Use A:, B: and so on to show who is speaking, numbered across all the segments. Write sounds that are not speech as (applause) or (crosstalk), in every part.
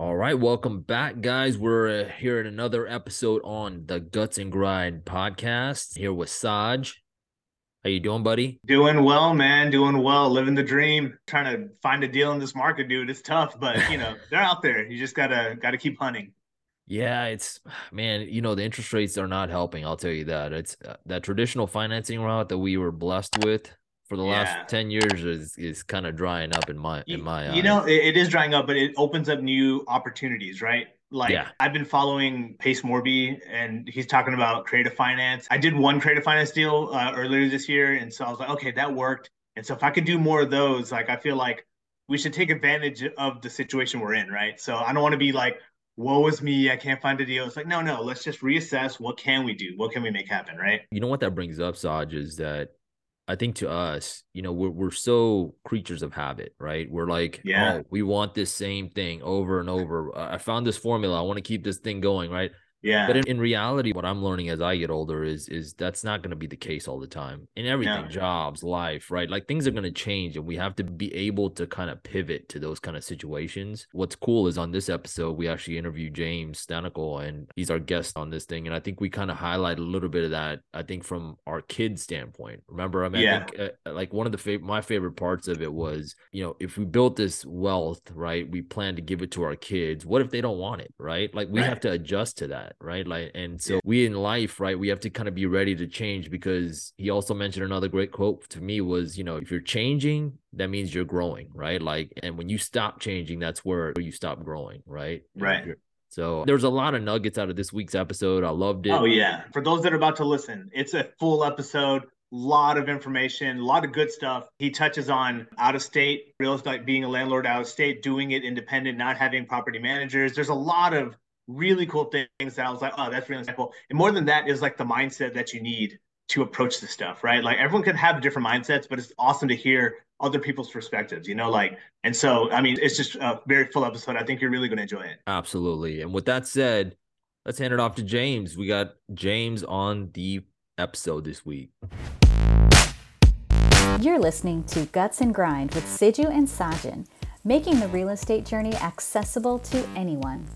A: All right, welcome back, guys. We're uh, here at another episode on the Guts and Grind podcast. Here with Saj. How you doing, buddy?
B: Doing well, man. Doing well. Living the dream. Trying to find a deal in this market, dude. It's tough, but you know (laughs) they're out there. You just gotta gotta keep hunting.
A: Yeah, it's man. You know the interest rates are not helping. I'll tell you that. It's uh, that traditional financing route that we were blessed with for the yeah. last 10 years is, is kind of drying up in my in my
B: you eyes. know it, it is drying up but it opens up new opportunities right like yeah. I've been following Pace Morby and he's talking about creative finance. I did one creative finance deal uh, earlier this year and so I was like okay that worked. And so if I could do more of those like I feel like we should take advantage of the situation we're in, right? So I don't want to be like woe is me, I can't find a deal. It's like no no, let's just reassess what can we do? What can we make happen, right?
A: You know what that brings up Saj is that I think to us, you know, we're we're so creatures of habit, right? We're like, yeah, oh, we want this same thing over and over. I found this formula. I want to keep this thing going, right?
B: Yeah.
A: But in, in reality, what I'm learning as I get older is is that's not going to be the case all the time in everything, yeah. jobs, life, right? Like things are going to change, and we have to be able to kind of pivot to those kind of situations. What's cool is on this episode we actually interviewed James Thannickal, and he's our guest on this thing, and I think we kind of highlight a little bit of that. I think from our kids' standpoint. Remember, I mean, yeah. I think uh, like one of the fav- my favorite parts of it was, you know, if we built this wealth, right, we plan to give it to our kids. What if they don't want it, right? Like we right. have to adjust to that that, right? Like, and so yeah. we in life, right, we have to kind of be ready to change because he also mentioned another great quote to me was, you know, if you're changing, that means you're growing, right? Like, and when you stop changing, that's where you stop growing, right?
B: Right.
A: So there's a lot of nuggets out of this week's episode. I loved it.
B: Oh yeah. For those that are about to listen, it's a full episode lot of information, a lot of good stuff. He touches on out of state real estate, being a landlord out of state, doing it independent, not having property managers. There's a lot of really cool things that I was like, oh, that's really cool. And more than that is like the mindset that you need to approach this stuff, right? Like everyone can have different mindsets, but it's awesome to hear other people's perspectives, you know, like, and so, I mean, it's just a very full episode. I think you're really going to enjoy it.
A: Absolutely. And with that said, let's hand it off to James. We got James on the episode this week.
C: You're listening to Guts and Grind with Siju and Sajin, making the real estate journey accessible to anyone.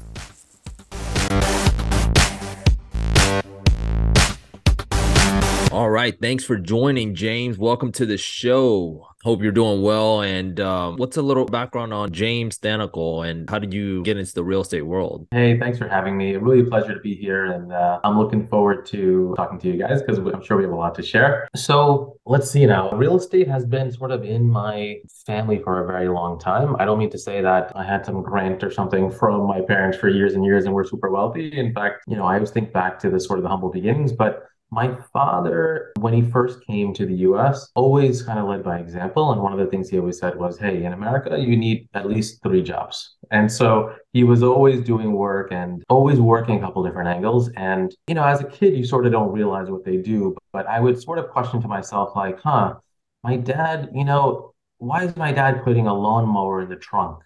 A: All right. Thanks for joining, James. Welcome to the show. Hope you're doing well. And um, what's a little background on James Thannickal and how did you get into the real estate world?
D: Hey, thanks for having me. Really a pleasure to be here. And uh, I'm looking forward to talking to you guys because I'm sure we have a lot to share. So let's see now. Real estate has been sort of in my family for a very long time. I don't mean to say that I had some grant or something from my parents for years and years and we're super wealthy. In fact, you know, I always think back to the sort of the humble beginnings, but my father, when he first came to the US, always kind of led by example. And one of the things he always said was, Hey, in America, you need at least three jobs. And so he was always doing work and always working a couple different angles. And, you know, as a kid, you sort of don't realize what they do. But I would sort of question to myself, like, huh, my dad, you know, why is my dad putting a lawnmower in the trunk?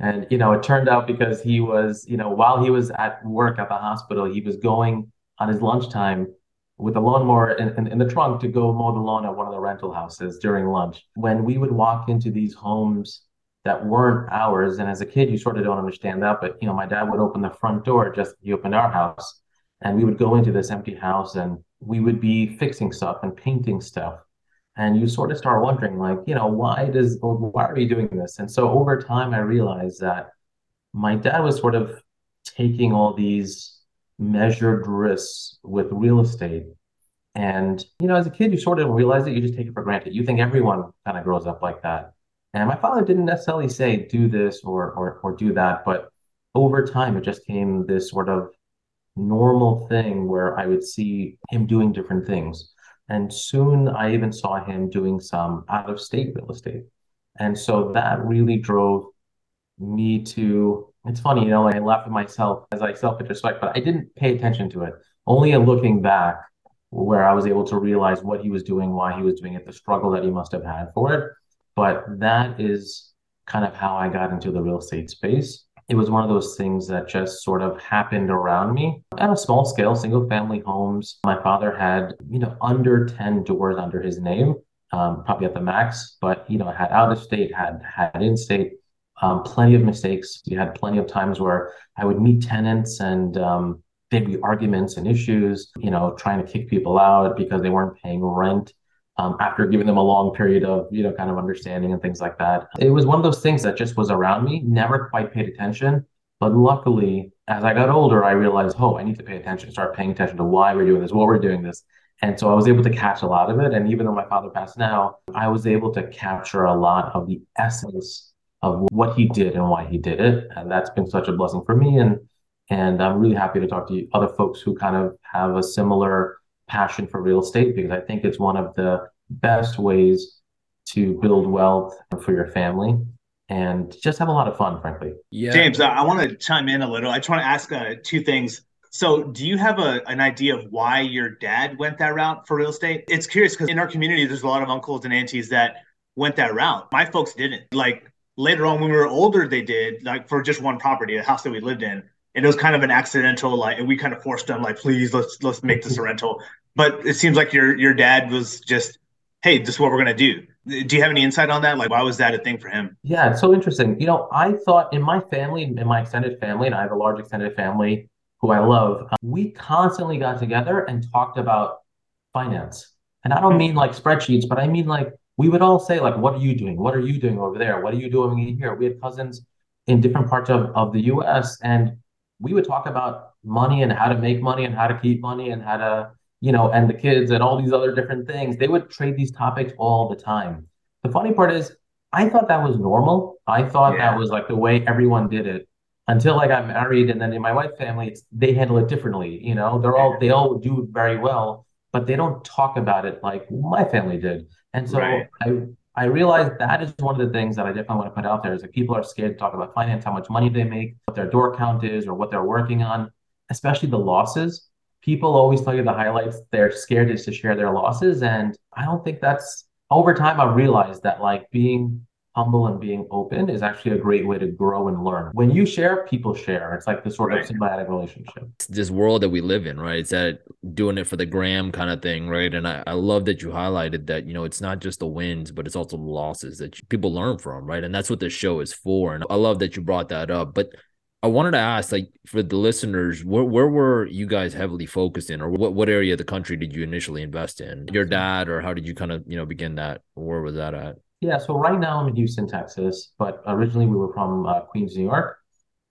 D: And, you know, it turned out because he was, you know, while he was at work at the hospital, he was going on his lunchtime with a lawnmower in, in, in, the trunk to go mow the lawn at one of the rental houses during lunch. When we would walk into these homes that weren't ours, and as a kid, you sort of don't understand that, but you know, my dad would open the front door just he opened our house, and we would go into this empty house and we would be fixing stuff and painting stuff. And you sort of start wondering, like, you know, why does why are we doing this? And so over time, I realized that my dad was sort of taking all these measured risks with real estate. And, you know, as a kid, you sort of realize it, you just take it for granted. You think everyone kind of grows up like that. And my father didn't necessarily say, do this or, or, or do that. But over time, it just came this sort of normal thing where I would see him doing different things. And soon I even saw him doing some out of state real estate. And so that really drove me to it's funny, you know, I laugh at myself as I self introspect, but I didn't pay attention to it. Only in looking back, where I was able to realize what he was doing, why he was doing it, the struggle that he must have had for it. But that is kind of how I got into the real estate space. It was one of those things that just sort of happened around me at a small scale, single family homes. My father had, you know, under 10 doors under his name, um, probably at the max, but, you know, had out of state, had, had in state um, plenty of mistakes. We had plenty of times where I would meet tenants and um, there'd be arguments and issues, you know, trying to kick people out because they weren't paying rent. Um, after giving them a long period of, you know, kind of understanding and things like that. It was one of those things that just was around me, never quite paid attention. But luckily, as I got older, I realized, oh, I need to pay attention, start paying attention to why we're doing this, what we're doing this. And so I was able to catch a lot of it. And even though my father passed now, I was able to capture a lot of the essence of what he did and why he did it. And that's been such a blessing for me. And and I'm really happy to talk to you, other folks who kind of have a similar passion for real estate because I think it's one of the best ways to build wealth for your family and just have a lot of fun, frankly.
B: Yeah. James, I, I want to chime in a little. I just want to ask uh, two things. So, do you have a, an idea of why your dad went that route for real estate? It's curious because in our community, there's a lot of uncles and aunties that went that route. My folks didn't. Like later on, when we were older, they did, like for just one property, a house that we lived in. And it was kind of an accidental, like, and we kind of forced them, like, please, let's let's make this a rental. But it seems like your your dad was just, hey, this is what we're gonna do. Do you have any insight on that? Like, why was that a thing for him?
D: Yeah, it's so interesting. You know, I thought in my family, in my extended family, and I have a large extended family who I love, um, we constantly got together and talked about finance. And I don't mean like spreadsheets, but I mean like we would all say like, "What are you doing? What are you doing over there? What are you doing here?" We had cousins in different parts of, of the U.S. and we would talk about money and how to make money and how to keep money and how to you know and the kids and all these other different things. They would trade these topics all the time. The funny part is, I thought that was normal. I thought yeah. that was like the way everyone did it until I got married, and then in my wife's family, they handle it differently. You know, they're all they all do very well, but they don't talk about it like my family did. And so right. I I realized that is one of the things that I definitely want to put out there is that people are scared to talk about finance, how much money they make, what their door count is, or what they're working on, especially the losses. People always tell you the highlights. They're scared just to share their losses, and I don't think that's over time. I've realized that like being humble and being open is actually a great way to grow and learn. When you share, people share. It's like the sort right. of symbiotic relationship.
A: It's this world that we live in, right? It's that doing it for the gram kind of thing, right? And I, I love that you highlighted that, you know, it's not just the wins, but it's also the losses that people learn from, right? And that's what this show is for. And I love that you brought that up. But I wanted to ask, like, for the listeners, where, where were you guys heavily focused in, or what, what area of the country did you initially invest in? Your dad, or how did you kind of, you know, begin that? Where was that at?
D: Yeah, so right now I'm in Houston, Texas, but originally we were from uh, Queens, New York,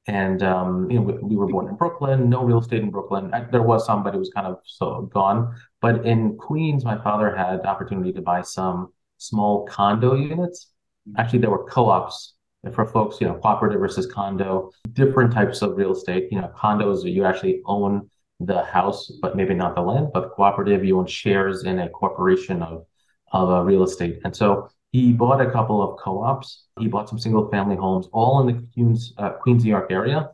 D: and um, you know we, we, were born in Brooklyn. No real estate in Brooklyn. I, there was some, but it was kind of so gone. But in Queens, my father had opportunity to buy some small condo units. Actually, there were co-ops for folks, you know, cooperative versus condo, different types of real estate. You know, condos you actually own the house, but maybe not the land. But cooperative, you own shares in a corporation of of a real estate. And so he bought a couple of co-ops. He bought some single-family homes, all in the Queens, uh, Queens, New York area.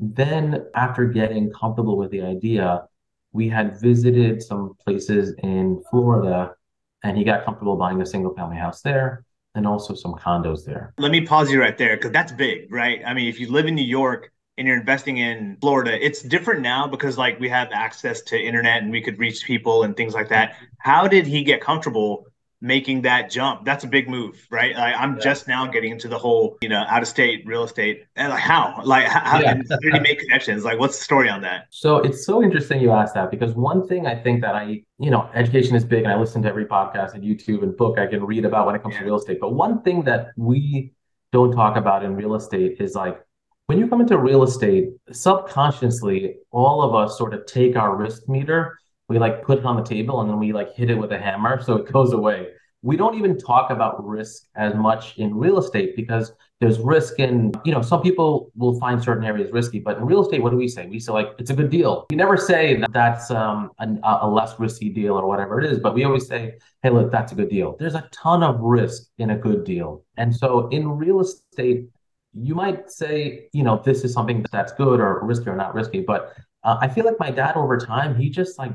D: Then, after getting comfortable with the idea, we had visited some places in Florida, and he got comfortable buying a single-family house there, and also some condos there.
B: Let me pause you right there because that's big, right? I mean, if you live in New York and you're investing in Florida, it's different now because like we have access to internet and we could reach people and things like that. How did he get comfortable making that jump. That's a big move, right? Like, I'm yeah. just now getting into the whole, you know, out of state real estate. And like how? Like how yeah. did you make connections? Like what's the story on that?
D: So it's so interesting you asked that because one thing I think that I, you know, education is big and I listen to every podcast and YouTube and book I can read about when it comes yeah. to real estate. But one thing that we don't talk about in real estate is like when you come into real estate, subconsciously, all of us sort of take our risk meter we like put it on the table and then we like hit it with a hammer so it goes away. We don't even talk about risk as much in real estate because there's risk in you know some people will find certain areas risky but in real estate what do we say? We say like it's a good deal. We never say that that's um, a, a less risky deal or whatever it is but we always say hey look that's a good deal. There's a ton of risk in a good deal. And so in real estate you might say you know this is something that's good or risky or not risky but uh, i feel like my dad over time he just like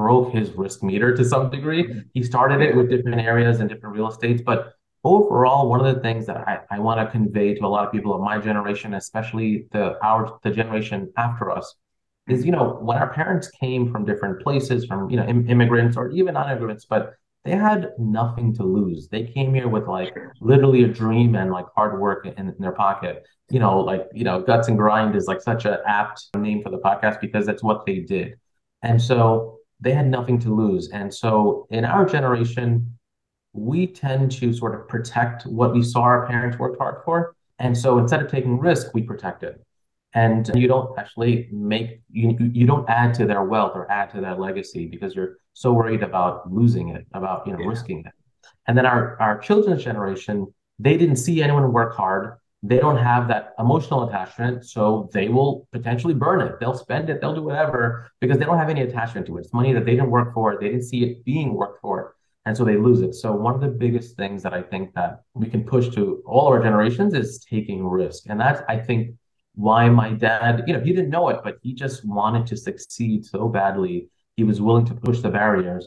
D: broke his risk meter to some degree. Mm-hmm. He started it with different areas and different real estates, but overall, one of the things that I, I want to convey to a lot of people of my generation, especially the our the generation after us, is you know when our parents came from different places, from you know Im- immigrants or even non-immigrants, but they had nothing to lose. They came here with like literally a dream and like hard work in, in their pocket. You know, like, you know, Guts and Grind is like such an apt name for the podcast because that's what they did. And so they had nothing to lose. And so in our generation, we tend to sort of protect what we saw our parents worked hard for. And so instead of taking risk, we protect it. And you don't actually make you you don't add to their wealth or add to their legacy because you're so worried about losing it, about you know yeah. risking it. And then our our children's generation, they didn't see anyone work hard. They don't have that emotional attachment, so they will potentially burn it. They'll spend it, they'll do whatever because they don't have any attachment to it. It's money that they didn't work for. They didn't see it being worked for and so they lose it. So one of the biggest things that I think that we can push to all our generations is taking risk, and that's I think why my dad, you know, he didn't know it, but he just wanted to succeed so badly. He was willing to push the barriers,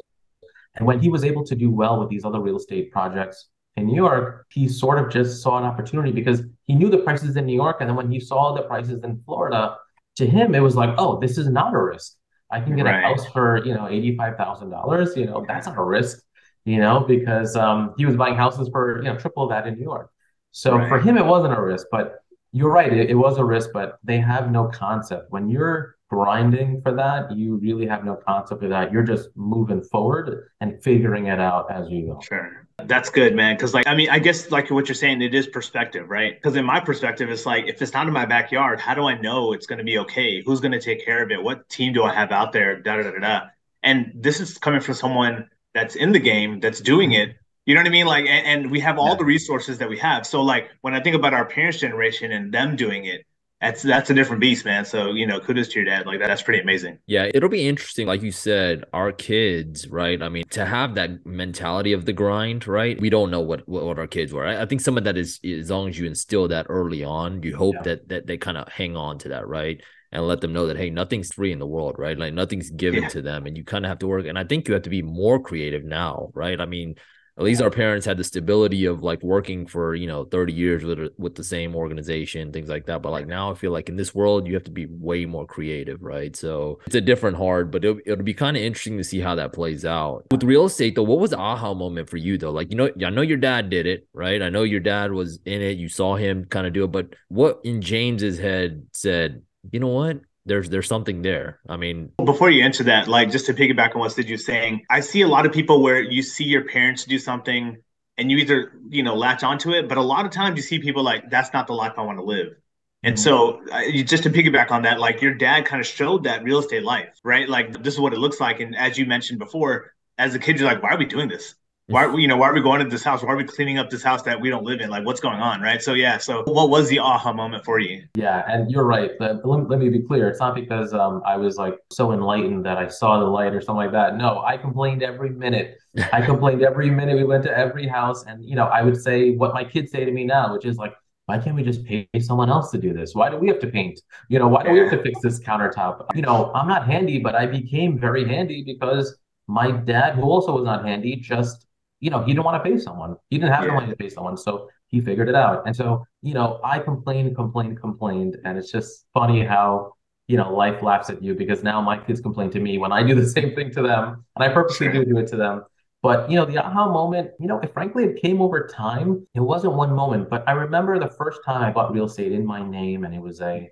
D: and when he was able to do well with these other real estate projects in New York, he sort of just saw an opportunity because he knew the prices in New York, and then when he saw the prices in Florida, to him it was like, oh, this is not a risk. I can get right. a house for you know eighty five thousand dollars. You know that's not a risk you know, because um, he was buying houses for you know triple that in New York. So right. for him, it wasn't a risk. But you're right, it, it was a risk. But they have no concept when you're grinding for that. You really have no concept of that. You're just moving forward and figuring it out as you go.
B: Sure. That's good, man. Cause like, I mean, I guess like what you're saying, it is perspective, right? Cause in my perspective, it's like, if it's not in my backyard, how do I know it's going to be okay? Who's going to take care of it? What team do I have out there? Da, da, da, da. And this is coming from someone that's in the game that's doing it you know what i mean? Like and, and we have all yeah. the resources that we have. So like when i think about our parents generation and them doing it that's that's a different beast man. So you know kudos to your dad. Like that, that's pretty amazing.
A: Yeah it'll be interesting like you said our kids right? I mean to have that mentality of the grind right? We don't know what what, what our kids were. I, I, think some of that is as long as you instill that early on you hope yeah. that that they kind of hang on to that right? And let them know that hey nothing's free in the world right? Like nothing's given yeah. to them and you kind of have to work and i think you have to be more creative now right? I mean at least our parents had the stability of like working for you know 30 years with with the same organization things like that but like now i feel like in this world you have to be way more creative right? So it's a different hard but it'll, it'll be kind of interesting to see how that plays out. With real estate though what was the aha moment for you though? Like you know i know your dad did it right? I know your dad was in it you saw him kind of do it but what in james's head said you know what? There's there's something there. I mean,
B: before you answer that, like just to piggyback on what Siju saying, I see a lot of people where you see your parents do something and you either you know latch onto it, but a lot of times you see people like that's not the life I want to live. And mm-hmm. so, just to piggyback on that, like your dad kind of showed that real estate life, right? Like this is what it looks like. And as you mentioned before, as a kid, you're like, why are we doing this? Why are we, you know, why are we going to this house? Why are we cleaning up this house that we don't live in? Like, what's going on, right? So, yeah. So, what was the aha moment for you?
D: Yeah, and you're right. but Let, let me be clear. It's not because um, I was like so enlightened that I saw the light or something like that. No, I complained every minute. I (laughs) complained every minute. We went to every house, and you know, I would say what my kids say to me now, which is like, why can't we just pay someone else to do this? Why do we have to paint? You know, why do we have to fix this countertop? You know, I'm not handy, but I became very handy because my dad, who also was not handy, just you know, he didn't want to pay someone. He didn't have yeah. the money to pay someone. So he figured it out. And so, you know, I complained, complained, complained. And it's just funny how, you know, life laughs at you because now my kids complain to me when I do the (laughs) same thing to them. And I purposely do do it to them. But, you know, the aha moment, you know, frankly, it came over time. It wasn't one moment, but I remember the first time I bought real estate in my name and it was a,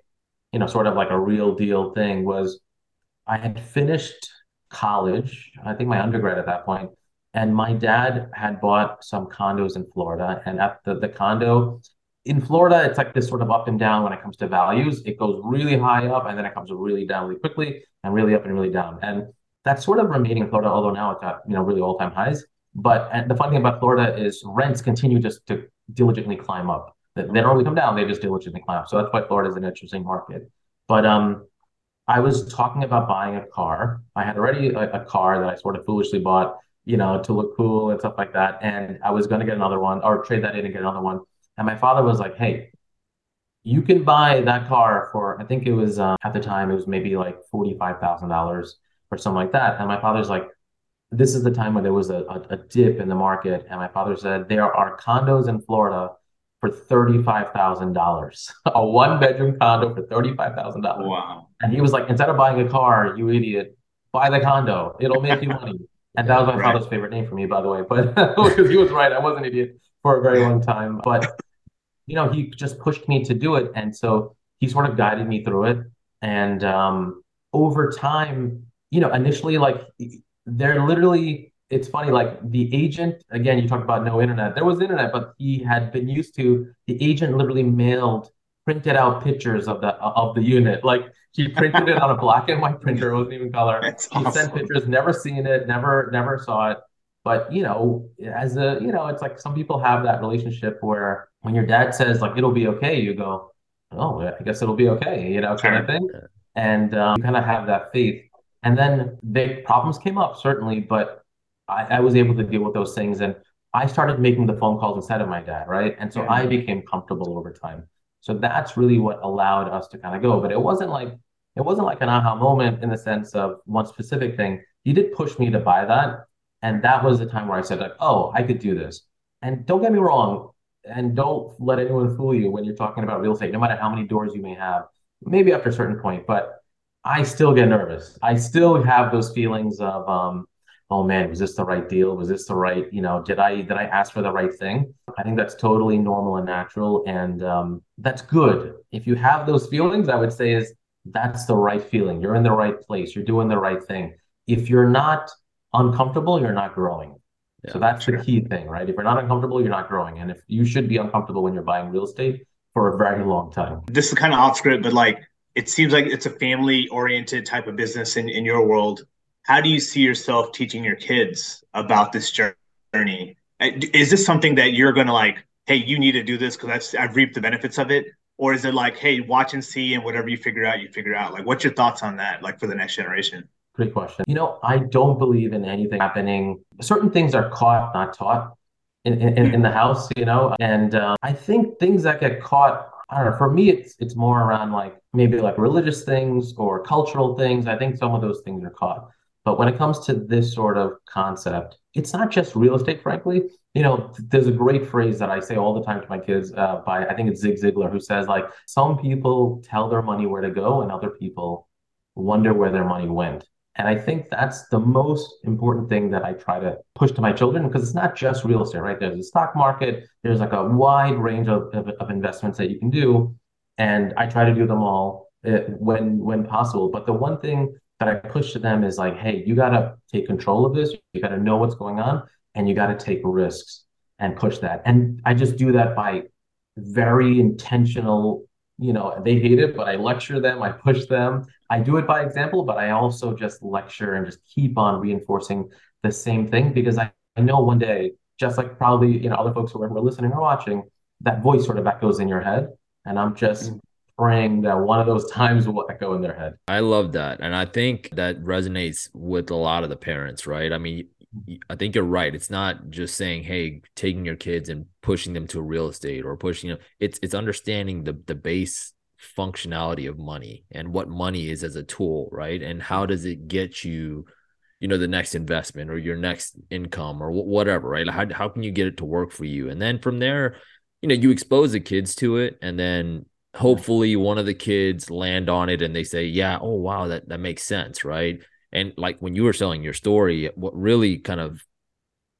D: you know, sort of like a real deal thing was I had finished college, I think my undergrad at that point and my dad had bought some condos in Florida. And at the, the condo in Florida, it's like this sort of up and down when it comes to values. It goes really high up and then it comes really down really quickly and really up and really down. And that's sort of remaining in Florida, although now it's at you know really all-time highs. But and the funny thing about Florida is rents continue just to diligently climb up. They don't really come down; they just diligently climb up. So that's why Florida is an interesting market. But um, I was talking about buying a car. I had already a, a car that I sort of foolishly bought you know, to look cool and stuff like that. And I was going to get another one or trade that in and get another one. And my father was like, hey, you can buy that car for, I think it was uh, at the time, it was maybe like $45,000 or something like that. And my father's like, this is the time when there was a, a, a dip in the market. And my father said, there are condos in Florida for $35,000, (laughs) a one bedroom condo for $35,000.
B: Wow.
D: And he was like, instead of buying a car, you idiot, buy the condo. It'll make you money And that was my right. father's favorite name for me, by the way. But (laughs) because he was right, I was an idiot for a very long time. But you know, he just pushed me to do it, and so he sort of guided me through it. And um, over time, you know, initially, like they're literally. It's funny, like the agent. Again, you talked about no internet. There was internet, but he had been used to the agent literally mailed printed out pictures of the of the unit. Like he printed it on a black and white printer. It wasn't even color. (laughs) That's he awesome. sent pictures. Never seen it. Never never saw it. But you know, as a you know, it's like some people have that relationship where when your dad says like it'll be okay, you go, oh, I guess it'll be okay, you know, kind of thing. And um, you kind of have that faith. And then big problems came up certainly, but I, I was able to deal with those things and. I started making the phone calls instead of my dad, right? And so yeah. I became comfortable over time. So that's really what allowed us to kind of go. But it wasn't like it wasn't like an aha moment in the sense of one specific thing. He did push me to buy that. And that was the time where I said, like, oh, I could do this. And don't get me wrong, and don't let anyone fool you when you're talking about real estate, no matter how many doors you may have, maybe after a certain point, but I still get nervous. I still have those feelings of um, oh man, was this the right deal? Was this the right, you know, did I did I ask for the right thing? I think that's totally normal and natural, and um, that's good. If you have those feelings, I would say is that's the right feeling. You're in the right place. You're doing the right thing. If you're not uncomfortable, you're not growing. Yeah, so that's sure. the key thing, right? If you're not uncomfortable, you're not growing. And if you should be uncomfortable when you're buying real estate for a very long time.
B: This is kind of off script, but like it seems like it's a family oriented type of business in, in your world how do you see yourself teaching your kids about this journey? Uh, is this something that you're going to like, hey, you need to do this because I've reaped the benefits of it? Or is it like, hey, watch and see, and whatever you figure out, you figure out? Like, what's your thoughts on that, like for the next generation?
D: Great question. You know, I don't believe in anything happening. Certain things are caught, not taught in, in, in the house, you know? And uh, I think things that get caught I don't know. For me, it's it's more around like maybe like religious things or cultural things. I think some of those things are caught. But when it comes to this sort of concept, it's not just real estate, frankly. You know, there's a great phrase that I say all the time to my kids uh, by, I think it's Zig Ziglar, who says, like, some people tell their money where to go and other people wonder where their money went. And I think that's the most important thing that I try to push to my children because it's not just real estate, right? There's a stock market, there's like a wide range of, of, of investments that you can do. And I try to do them all uh, when when possible. But the one thing that I push to them is like, hey, you got to take control of this. You got to know what's going on and you got to take risks and push that. And I just do that by very intentional, you know, they hate it, but I lecture them, I push them. I do it by example, but I also just lecture and just keep on reinforcing the same thing because I, I know one day, just like probably, you know, other folks who are listening or watching, that voice sort of echoes in your head. And I'm just mm. Praying that one of those (laughs) times will echo in their head.
A: I love that. And I think that resonates with a lot of the parents, right? I mean, I think you're right. It's not just saying, "Hey, taking your kids and pushing them to real estate or pushing them." It's it's understanding the the base functionality of money and what money is as a tool, right? And how does it get you, you know, the next investment or your next income or whatever, right? How how can you get it to work for you? And then from there, you know, you expose the kids to it, and then hopefully one of the kids land on it and they say, yeah, oh wow, that that makes sense, right? And like when you were selling your story, what really kind of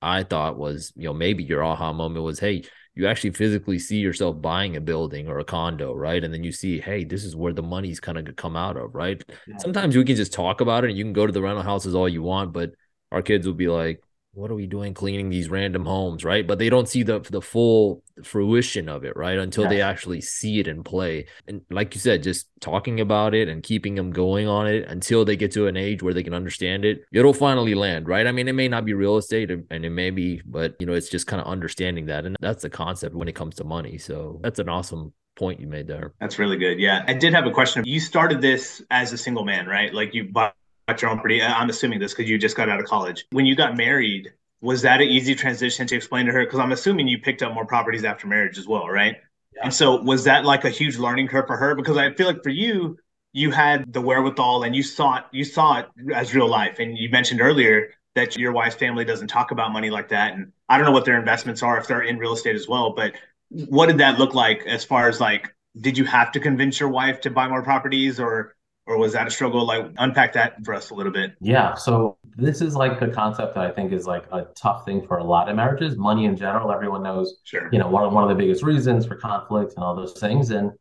A: I thought was, you know, maybe your aha moment was, hey, you actually physically see yourself buying a building or a condo, right? And then you see, hey, this is where the money's kind of come out of, right? Yeah. Sometimes we can just talk about it and you can go to the rental houses all you want, but our kids will be like, what are we doing cleaning these random homes right? But they don't see the the full fruition of it right until yes. they actually see it in play. And like you said just talking about it and keeping them going on it until they get to an age where they can understand it it'll finally land right? I mean it may not be real estate and it may be but you know it's just kind of understanding that and that's the concept when it comes to money. So that's an awesome point you made there.
B: That's really good. Yeah i did have a question. You started this as a single man right? Like you bought your own pretty. Uh, I'm assuming this because you just got out of college. When you got married, was that an easy transition to explain to her? Because I'm assuming you picked up more properties after marriage as well, right? Yeah. And so was that like a huge learning curve for her? Because I feel like for you, you had the wherewithal and you saw it, you saw it as real life. And you mentioned earlier that your wife's family doesn't talk about money like that. And I don't know what their investments are if they're in real estate as well, but what did that look like as far as like, did you have to convince your wife to buy more properties or or was that a struggle? Like unpack that for us a little bit.
D: Yeah. So this is like a concept that I think is like a tough thing for a lot of marriages. Money in general, everyone knows,
B: sure.
D: you know, one of, one of the biggest reasons for conflict and all those things. And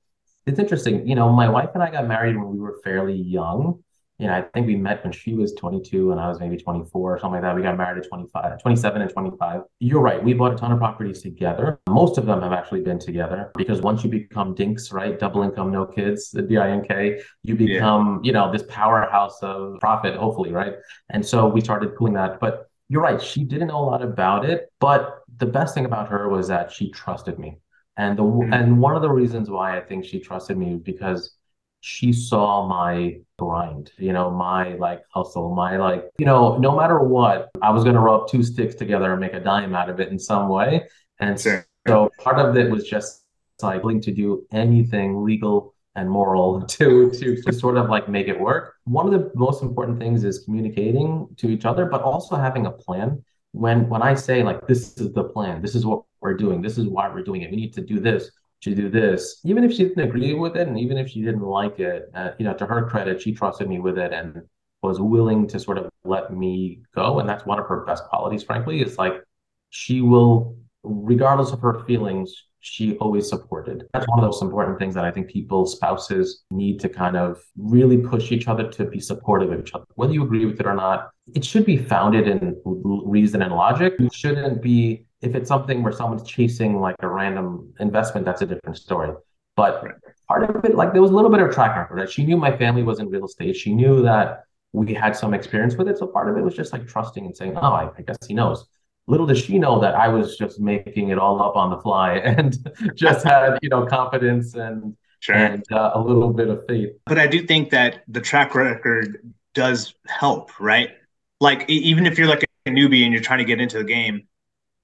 D: it's interesting, you know, my wife and I got married when we were fairly young you know, I think we met when she was 22 and I was maybe 24 or something like that. We got married at 25, 27 and 25. You're right. We bought a ton of properties together. Most of them have actually been together because once you become dinks, right? Double income, no kids, the D-I-N-K, you become, yeah. you know, this powerhouse of profit, hopefully, right? And so we started pulling that. But you're right. She didn't know a lot about it. But the best thing about her was that she trusted me. And the mm-hmm. and one of the reasons why I think she trusted me was because she saw my grind, you know, my like hustle, my like, you know, no matter what, I was going to rub two sticks together and make a dime out of it in some way. And sure. so part of it was just like willing to do anything legal and moral (laughs) to, to to sort of like make it work. One of the most important things is communicating to each other, but also having a plan. When when I say like this is the plan, this is what we're doing, this is why we're doing it. We need to do this to do this, even if she didn't agree with it, and even if she didn't like it, uh, you know, to her credit, she trusted me with it and was willing to sort of let me go. And that's one of her best qualities, frankly. It's like she will, regardless of her feelings, she always supported. That's one of those important things that I think people, spouses, need to kind of really push each other to be supportive of each other. Whether you agree with it or not, it should be founded in reason and logic. You shouldn't be if it's something where someone's chasing like a random investment, that's a different story. But right. part of it, like there was a little bit of track record. Right? She knew my family was in real estate. She knew that we had some experience with it. So part of it was just like trusting and saying, "Oh, I, I guess he knows." Little does she know that I was just making it all up on the fly (laughs) and just had you know confidence and sure. and uh, a little bit of faith.
B: But I do think that the track record does help, right? Like even if you're like a newbie and you're trying to get into the game,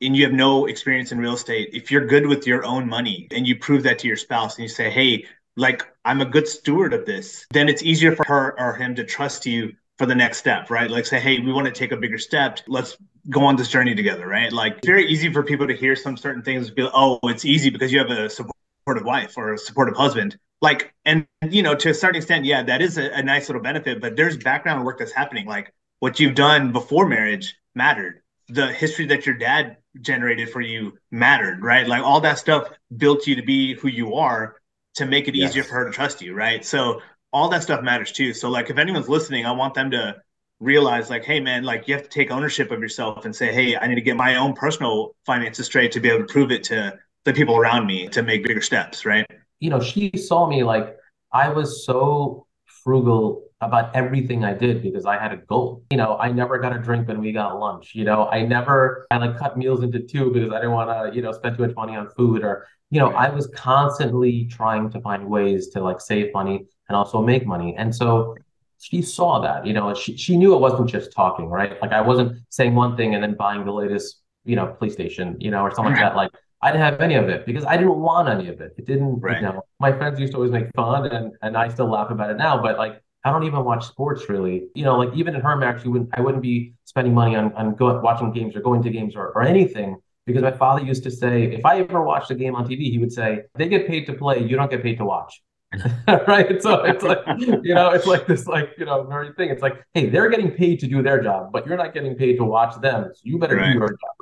B: and you have no experience in real estate, if you're good with your own money and you prove that to your spouse and you say, hey, like I'm a good steward of this, then it's easier for her or him to trust you for the next step, right? Like say, hey, we want to take a bigger step. Let's go on this journey together, right? Like it's very easy for people to hear some certain things be like, oh, it's easy because you have a supportive wife or a supportive husband. Like, and you know, to a certain extent, yeah, that is a, a nice little benefit, but there's background work that's happening. Like what you've done before marriage mattered. The history that your dad generated for you mattered, right? Like all that stuff built you to be who you are to make it yes. easier for her to trust you, right? So all that stuff matters too. So like if anyone's listening, I want them to realize like, hey man, like you have to take ownership of yourself and say, hey, I need to get my own personal finances straight to be able to prove it to the people around me to make bigger steps, right?
D: You know, she saw me like I was so frugal about everything I did because I had a goal. You know, I never got a drink when we got lunch. You know, I never I like cut meals into two because I didn't want to, you know, spend too much money on food or, you know, I was constantly trying to find ways to like save money and also make money. And so she saw that, you know, she she knew it wasn't just talking, right? Like I wasn't saying one thing and then buying the latest, you know, PlayStation, you know, or something like that. Like I didn't have any of it because I didn't want any of it. It didn't, right. you know, my friends used to always make fun and and I still laugh about it now, but like I don't even watch sports really. You know, like even in her match, you wouldn't I wouldn't be spending money on on going watching games or going to games or, or anything because my father used to say if I ever watched a game on TV, he would say they get paid to play, you don't get paid to watch. (laughs) right. So it's like you know, it's like this like you know very thing. It's like hey, they're getting paid to do their job, but you're not getting paid to watch them. So you better right. do your job.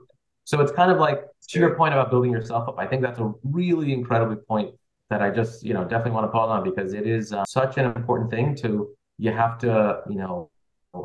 D: So it's kind of like to your point about building yourself up. I think that's a really incredibly point that I just, you know, definitely want to pause on because it is uh, such an important thing to, you have to, you know,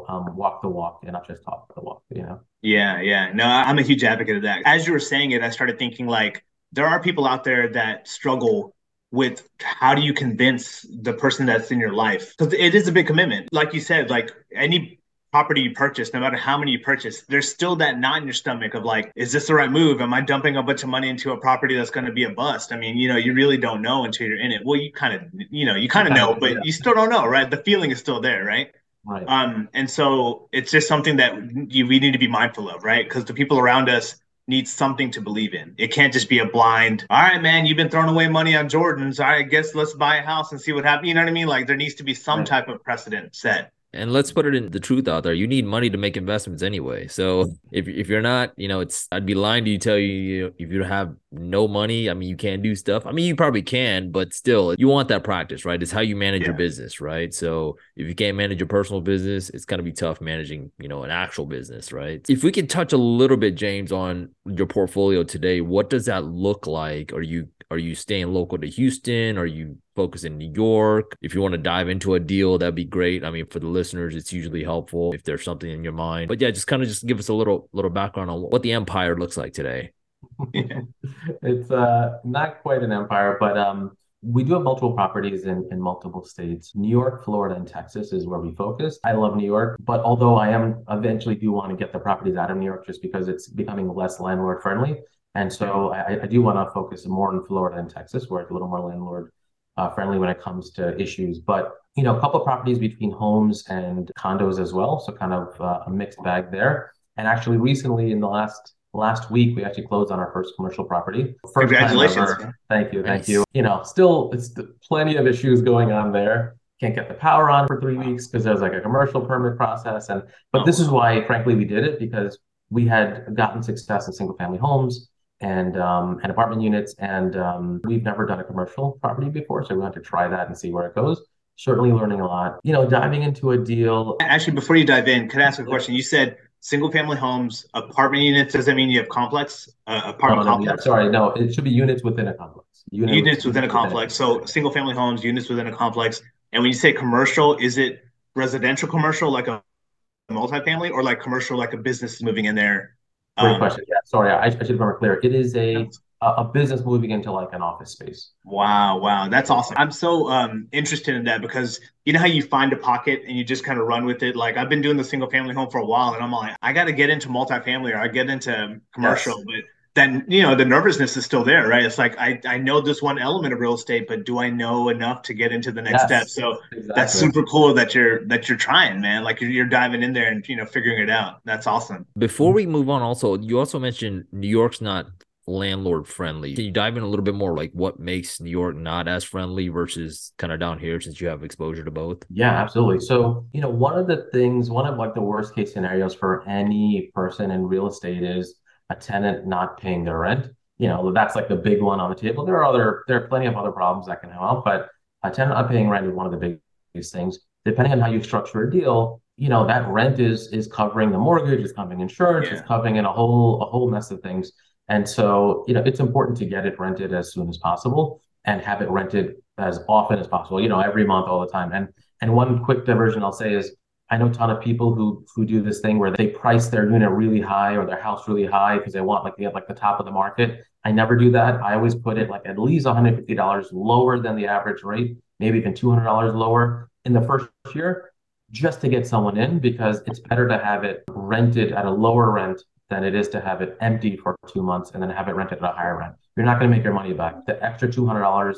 D: um, walk the walk and not just talk the walk, you know?
B: Yeah, yeah. No, I'm a huge advocate of that. As you were saying it, I started thinking like there are people out there that struggle with how do you convince the person that's in your life because it is a big commitment like you said like any property you purchase, no matter how many you purchase, there's still that knot in your stomach of like, is this the right move? Am I dumping a bunch of money into a property that's going to be a bust? I mean, you know, you really don't know until you're in it. Well, you kind of, you know, you kind of know, but yeah. you still don't know, right? The feeling is still there, right? Right. Um, and so it's just something that you, we need to be mindful of, right? Because the people around us need something to believe in. It can't just be a blind, all right, man, you've been throwing away money on Jordans. I guess let's buy a house and see what happens. You know what I mean? Like there needs to be some right. type of precedent set
A: and let's put it in the truth out there. You need money to make investments anyway. So if if you're not, you know, it's I'd be lying to you tell you if you have no money, I mean, you can't do stuff. I mean, you probably can, but still, you want that practice, right? It's how you manage yeah. your business, right? So if you can't manage your personal business, it's gonna be tough managing, you know, an actual business, right? If we could touch a little bit, James, on your portfolio today, what does that look like? Are you are you staying local to Houston? Are you focused in New York? If you want to dive into a deal, that'd be great. I mean, for the listeners, it's usually helpful if there's something in your mind. But yeah, just kind of just give us a little little background on what the empire looks like today. (laughs)
D: it's uh not quite an empire, but um we do have multiple properties in, in multiple states. New York, Florida, and Texas is where we focus. I love New York, but although I am eventually do want to get the properties out of New York just because it's becoming less landlord friendly, and so I, I do want to focus more in Florida and Texas, where it's a little more landlord uh, friendly when it comes to issues. But you know, a couple of properties between homes and condos as well, so kind of uh, a mixed bag there. And actually, recently in the last last week, we actually closed on our first commercial property. First
B: Congratulations!
D: Thank you, thank nice. you. You know, still it's plenty of issues going on there can't get the power on for three weeks because there's like a commercial permit process and but oh. this is why frankly we did it because we had gotten success in single family homes and um, and apartment units. And um, we've never done a commercial property before, so we want to try that and see where it goes. Certainly learning a lot. You know, diving into a deal.
B: Actually, before you dive in, could I ask a question? You said single family homes, apartment units. Does that mean you have complex uh, apartment no, no, complex?
D: Yeah, sorry, no. It should be units within a complex.
B: Units, units within a complex. So single family homes, units within a complex. And when you say commercial, is it residential commercial like a multifamily or like commercial like a business moving in there
D: Great um, question. Yeah, sorry, I, I should remember clear. It is a a business moving into like an office space.
B: Wow, wow, that's awesome. I'm so um, interested in that because you know how you find a pocket and you just kind of run with it. Like I've been doing the single family home for a while, and I'm like, I got to get into multifamily or I get into commercial, yes. but then you know the nervousness is still there right? It's like i i know this one element of real estate but do i know enough to get into the next yes, step so exactly. that's super cool that you're that you're trying man. Like you're, you're diving in there and you know figuring it out. That's awesome.
A: Before we move on also you also mentioned new york's not landlord friendly. Can you dive in a little bit more like what makes new york not as friendly versus kind of down here since you have exposure to both?
D: Yeah absolutely. So you know one of the things one of like the worst case scenarios for any person in real estate is a tenant not paying their rent. You know, that's like the big one on the table. There are other, there are plenty of other problems that can help, but a tenant not paying rent is one of the biggest things. Depending on how you structure a deal, you know, that rent is is covering the mortgage, is covering insurance, yeah. it's covering in a whole a whole mess of things. And so, you know, it's important to get it rented as soon as possible and have it rented as often as possible, you know, every month, all the time. And and one quick diversion I'll say is I know a ton of people who who do this thing where they price their unit really high or their house really high because they want like they like the top of the market. I never do that. I always put it like at least $150 lower than the average rate, maybe even $200 lower in the first year, just to get someone in because it's better to have it rented at a lower rent than it is to have it empty for two months and then have it rented at a higher rent. You're not going to make your money back. The extra $200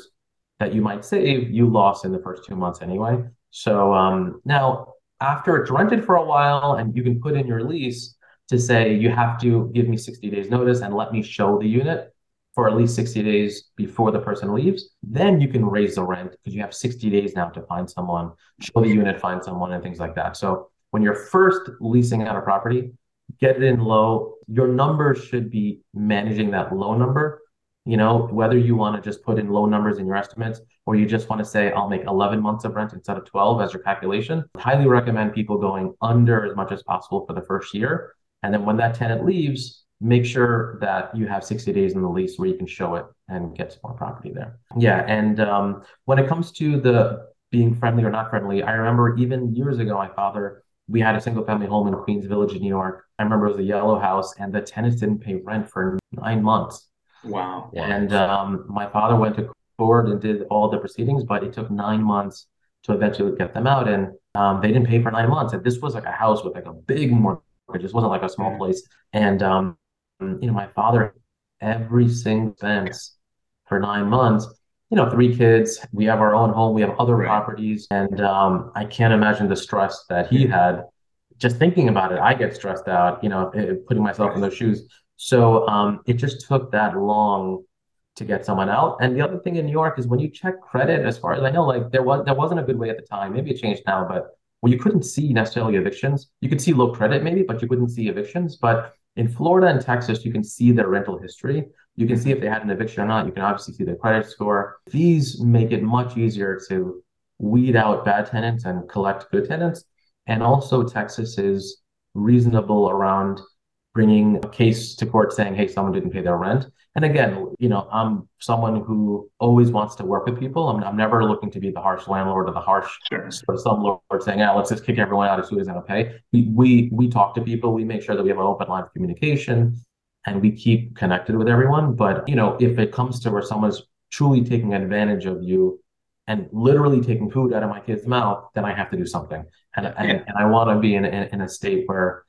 D: that you might save, you lost in the first two months anyway. So um, now after it's rented for a while and you can put in your lease to say you have to give me 60 days notice and let me show the unit for at least 60 days before the person leaves then you can raise the rent because you have 60 days now to find someone show the unit find someone and things like that. So when you're first leasing out a property get it in low. Your numbers should be managing that low number you know whether you want to just put in low numbers in your estimates or you just want to say I'll make 11 months of rent instead of 12 as your calculation, I highly recommend people going under as much as possible for the first year. And then when that tenant leaves, make sure that you have 60 days in the lease where you can show it and get some more property there. Yeah. And um, when it comes to the being friendly or not friendly, I remember even years ago, my father, we had a single family home in Queens Village, in New York. I remember it was a yellow house and the tenants didn't pay rent for nine months.
B: Wow.
D: And um, my father went to court and did all the proceedings, but it took nine months to eventually get them out. And um, they didn't pay for nine months. And this was like a house with like a big mortgage. This wasn't like a small place. And um, you know, my father every single cents for nine months. You know, three kids. We have our own home. We have other right. properties, and um, I can't imagine the stress that he had. Just thinking about it, I get stressed out. You know, eh, putting myself right. in those shoes. So um, it just took that long to get someone out. And the other thing in New York is when you check credit, as far as I know, like there was there wasn't a good way at the time. Maybe it changed now, but where you couldn't see necessarily evictions. You could see low credit maybe, but you couldn't see evictions. But in Florida and Texas, you can see their rental history. You can see if they had an eviction or not. You can obviously see their credit score. These make it much easier to weed out bad tenants and collect good tenants. And also, Texas is reasonable around bringing a case to court saying, hey, someone didn't pay their rent. And again, you know, I'm someone who always wants to work with people. I'm, I'm never looking to be the harsh landlord or the harsh sure. sort of some lord saying, yeah, let's just kick everyone out as soon as they don't pay. We, we we talk to people. We make sure that we have an open line of communication, and we keep connected with everyone. But you know, if it comes to where someone's truly taking advantage of you and literally taking food out of my kid's mouth, then I have to do something. And and, and I want to be in, in in a state where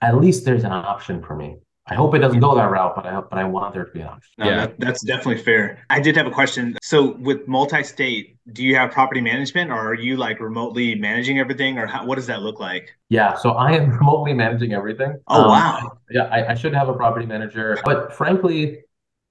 D: at least there's an option for me. I hope it doesn't go that route, but I but I want there to be an option.
B: No, yeah, that, that's definitely fair. I did have a question. So with multi-state, do you have property management, or are you like remotely managing everything, or how, what does that look like?
D: Yeah, so I am (laughs) remotely managing everything.
B: Oh um, wow!
D: Yeah, I, I should have a property manager, but frankly,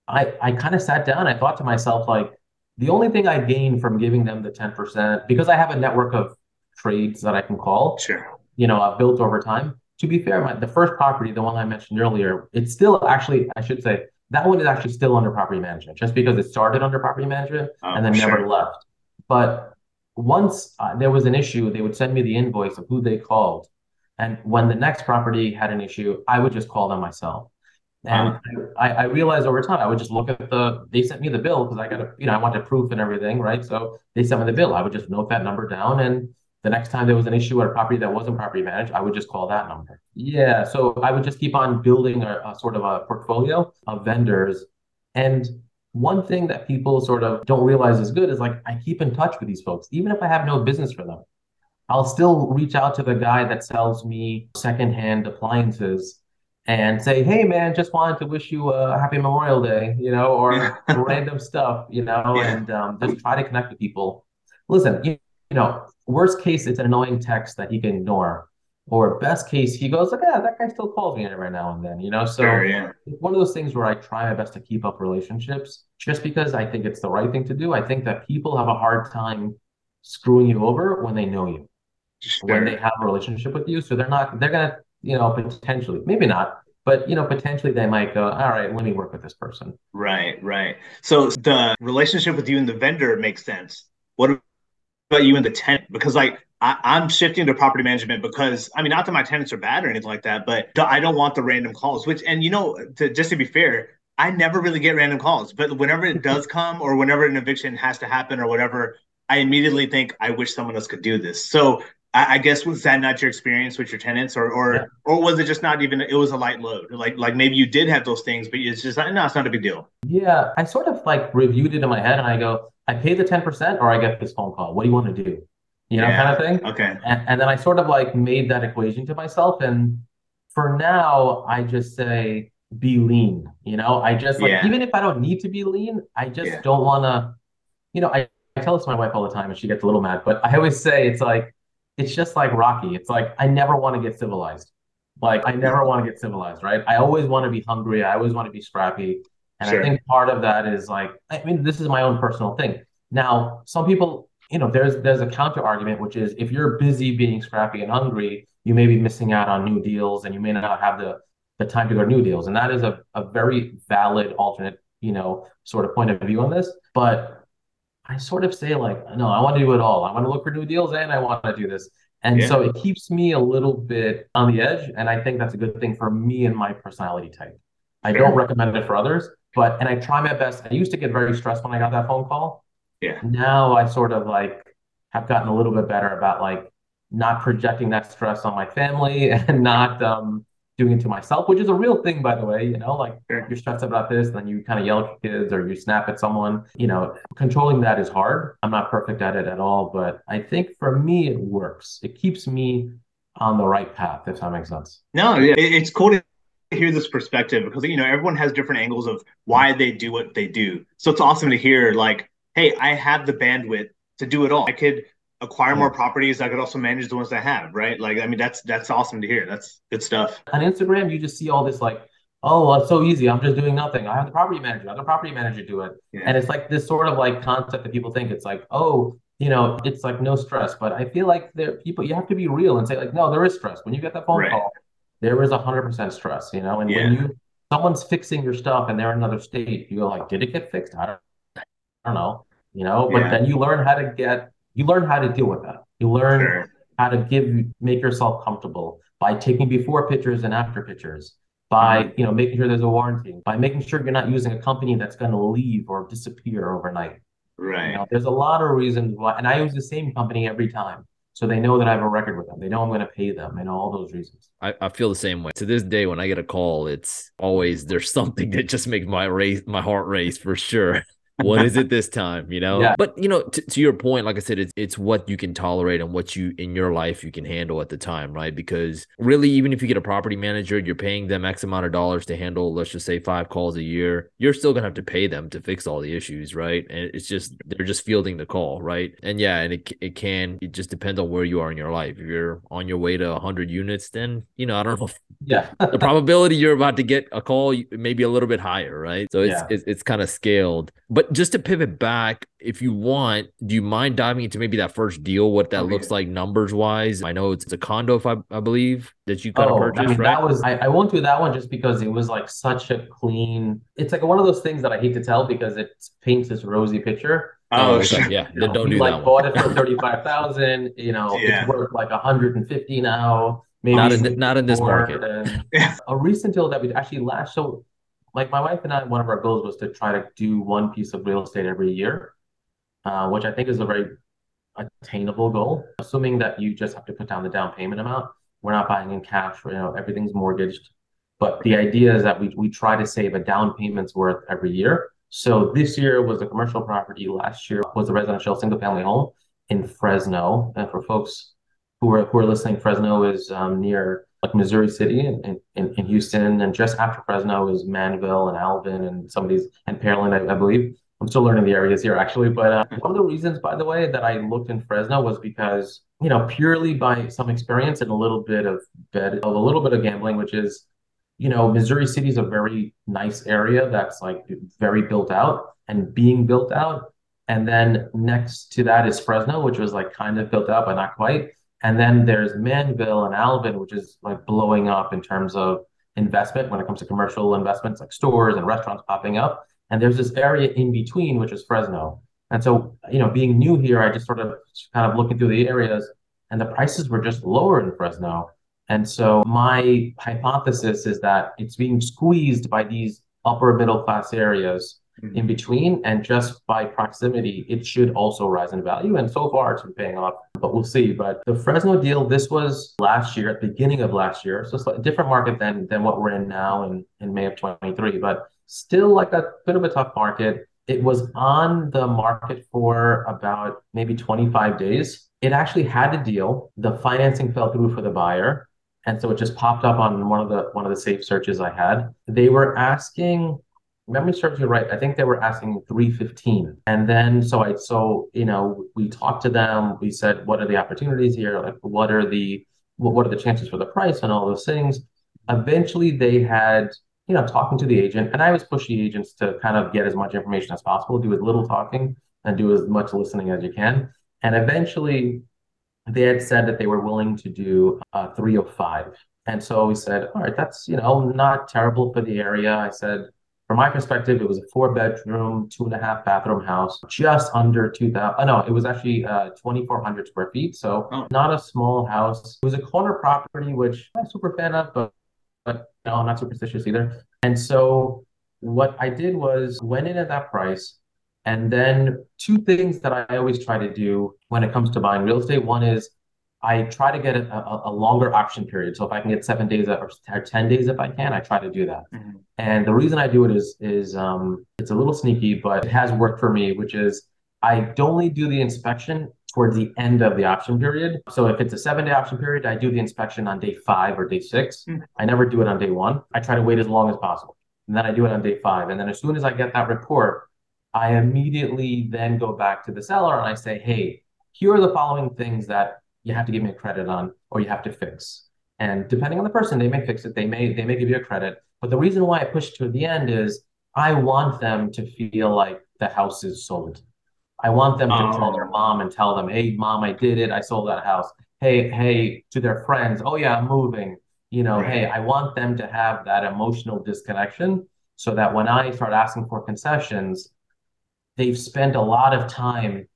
D: I I kind of sat down. I thought to myself like, the only thing I gain from giving them the ten percent because I have a network of trades that I can call.
B: Sure.
D: You know, I've built over time to be fair, my, the first property, the one I mentioned earlier, it's still actually, I should say, that one is actually still under property management, just because it started under property management oh, and then sure. never left. But once uh, there was an issue, they would send me the invoice of who they called. And when the next property had an issue, I would just call them myself. And I, I, realized over time, I would just look at the, they sent me the bill because I got to, you know, I wanted proof and everything, right? So they sent me the bill. I would just note that number down and the next time there was an issue at a property that wasn't property managed, I would just call that number. Yeah. So I would just keep on building a, a sort of a portfolio of vendors. And one thing that people sort of don't realize is good is like I keep in touch with these folks, even if I have no business for them. I'll still reach out to the guy that sells me secondhand appliances and say, "Hey, man, just wanted to wish you a happy Memorial Day," you know, or (laughs) random stuff, you know, yeah. and um, just try to connect with people. Listen, you, you know, worst case, it's an annoying text that he can ignore. Or best case, he goes like, "Yeah, that guy still calls me every now and then," you know. So sure, yeah. it's one of those things where I try my best to keep up relationships, just because I think it's the right thing to do. I think that people have a hard time screwing you over when they know you, sure. when they have a relationship with you. So they're not, they're gonna, you know, potentially, maybe not, but you know potentially they might go all right let me work with this person
B: right right so the relationship with you and the vendor makes sense what about you in the tent Because like I, am shifting to property management because I mean, not that my tenants are bad or anything like that, but I don't want the random calls. Which, and you know, to, just to be fair, I never really get random calls, but whenever it does (laughs) come or whenever an eviction has to happen or whatever, I immediately think I wish someone else could do this. So I, I guess was that not your experience with your tenants, or or yeah. or was it just not even? It was a light load. Like like maybe you did have those things, but it's just like, no, it's not a big deal.
D: Yeah, I sort of like reviewed it in my head, and I go, I pay the 10% or I get this phone call. What do you want to do? You know, yeah. kind of thing.
B: Okay.
D: And, and, then I sort of like made that equation to myself. And for now, I just say be lean. You know, I just like, yeah. even if I don't need to be lean, I just yeah. don't want to, you know, I, I tell this to my wife all the time and she gets a little mad, but I always say it's like, it's just like Rocky. It's like, I never want to get civilized. Like, I never want to get civilized, right? I always want to be hungry. I always want to be scrappy. And sure. I think part of that is like, I mean, this is my own personal thing. Now, some people, you know, there's there's a counter argument, which is if you're busy being scrappy and hungry, you may be missing out on new deals and you may not have the the time to go to new deals. And that is a, a very valid alternate, you know, sort of point of view on this. But I sort of say like, no, I want to do it all. I want to look for new deals and I want to do this. And yeah. so it keeps me a little bit on the edge. And I think that's a good thing for me and my personality type. I don't recommend it for others, but and I try my best. I used to get very stressed when I got that phone call.
B: Yeah.
D: Now I sort of like have gotten a little bit better about like not projecting that stress on my family (laughs) and not um doing it to myself, which is a real thing, by the way. You know, like you're stressed about this, and then you kind of yell at kids or you snap at someone. You know, controlling that is hard. I'm not perfect at it at all, but I think for me it works. It keeps me on the right path, if that makes sense.
B: No, it's cool to hear this perspective because you know everyone has different angles of why they do what they do. So it's awesome to hear like, hey, I have the bandwidth to do it all. I could acquire more properties. I could also manage the ones I have, right? Like, I mean, that's that's awesome to hear. That's good stuff.
D: On Instagram, you just see all this like, oh, it's so easy. I'm just doing nothing. I have the property manager. I have the property manager do it, yeah. and it's like this sort of like concept that people think it's like, oh, you know, it's like no stress. But I feel like there people you have to be real and say like, no, there is stress. When you get that phone right. call, there is hundred percent stress, you know. And yeah. when you someone's fixing your stuff and they're in another state, you go like, did it get fixed? I don't, I don't know, you know. But yeah. then you learn how to get, you learn how to deal with that. You learn sure. how to give, make yourself comfortable by taking before pictures and after pictures by mm-hmm. you know making sure there's a warranty by making sure you're not using a company that's going to leave or disappear overnight
B: right you
D: know, there's a lot of reasons why and i use the same company every time so they know that i have a record with them they know i'm going to pay them and all those reasons
A: I, I feel the same way to this day when i get a call it's always there's something that just makes my race my heart race for sure what is it (laughs) this time you know? Yeah. but you know t- to your point like i said it's it's what you can tolerate and what you in your life you can handle at the time right? Because really even if you get a property manager you're paying them x amount of dollars to handle let's just say five calls a year you're still gonna have to pay them to fix all the issues right? And it's just they're just fielding the call right? And yeah and it, it can it just depends on where you are in your life. If you're on your way to 100 units then you know i don't know
D: yeah.
A: the probability you're about to get a call maybe a little bit higher right? So it's yeah. it's, it's kind of scaled. But but just to pivot back, if you want, do you mind diving into maybe that first deal, what that okay. looks like numbers wise? I know it's, it's a condo, if I, I believe, that you kind oh, of purchased, I mean,
D: right? That was I, I won't do that one just because it was like such a clean. It's like one of those things that I hate to tell because it paints this rosy picture.
A: Oh, oh okay. yeah. You know, don't do
D: like
A: that.
D: Bought it for thirty five thousand. You know, yeah. it's worth like hundred and fifty now.
A: Maybe not in not in this market. (laughs)
D: A recent deal that we actually last so like my wife and I, one of our goals was to try to do one piece of real estate every year, uh, which I think is a very attainable goal. Assuming that you just have to put down the down payment amount, we're not buying in cash. You know, everything's mortgaged. But the idea is that we we try to save a down payment's worth every year. So this year was a commercial property. Last year was a residential single family home in Fresno. And for folks who are who are listening, Fresno is um, near like Missouri City and in, in, Houston, and just after Fresno is Manvel and Alvin and some of these and Pearland, I, I believe. I'm still learning the areas here actually, but uh, one of the reasons, by the way, that I looked in Fresno was because you know purely by some experience and a little bit of bed, a little bit of gambling, which is you know Missouri City is a very nice area that's like very built out and being built out, and then next to that is Fresno, which was like kind of built out but not quite. And then there's Manvel and Alvin, which is like blowing up in terms of investment when it comes to commercial investments like stores and restaurants popping up. And there's this area in between, which is Fresno. And so, you know, being new here, I just sort of kind of looking through the areas and the prices were just lower in Fresno. And so my hypothesis is that it's being squeezed by these upper middle class areas mm-hmm. in between. And just by proximity, it should also rise in value. And so far, it's been paying off, but we'll see. But the Fresno deal, this was last year, at the beginning of last year. So it's a different market than, than what we're in now in, in May of 23, but still like a bit of a tough market. It was on the market for about maybe 25 days. It actually had a deal. The financing fell through for the buyer and so it just popped up on one of the one of the safe searches I had. They were asking memory serves me right, I think they were asking 315. And then so I so you know, we talked to them, we said, what are the opportunities here? Like what are the what are the chances for the price and all those things? Eventually they had, you know, talking to the agent, and I was pushing agents to kind of get as much information as possible, do as little talking and do as much listening as you can. And eventually they had said that they were willing to do uh, 305. And so we said, all right, that's, you know, not terrible for the area. I said, from my perspective, it was a four bedroom, two and a half bathroom house, just under 2,000. Oh, no, it was actually uh, 2,400 square feet. So oh. not a small house. It was a corner property, which I'm super fan of, but, but no, I'm not superstitious either. And so what I did was went in at that price. And then two things that I always try to do when it comes to buying real estate. One is I try to get a, a, a, longer option period. So if I can get seven days or, or ten days if I can, I try to do that. Mm-hmm. And the reason I do it is is um, it's a little sneaky, but it has worked for me, which is I only do the inspection towards the end of the option period. So if it's a seven day option period, I do the inspection on day five or day 6 mm-hmm. I never do it on day one. I try to wait as long as possible. And then I do it on day five. And then as soon as I get that report, I immediately then go back to the seller and I say, hey, here are the following things that you have to give me a credit on or you have to fix. And depending on the person, they may fix it, they may they may give you a credit. But the reason why I push to the end is I want them to feel like the house is sold. I want them to oh. call their mom and tell them, "Hey, mom, I did it. I sold that house." Hey, hey, to their friends, "Oh yeah, I'm moving." You know, right. hey, I want them to have that emotional disconnection so that when I start asking for concessions, they've spent a lot of time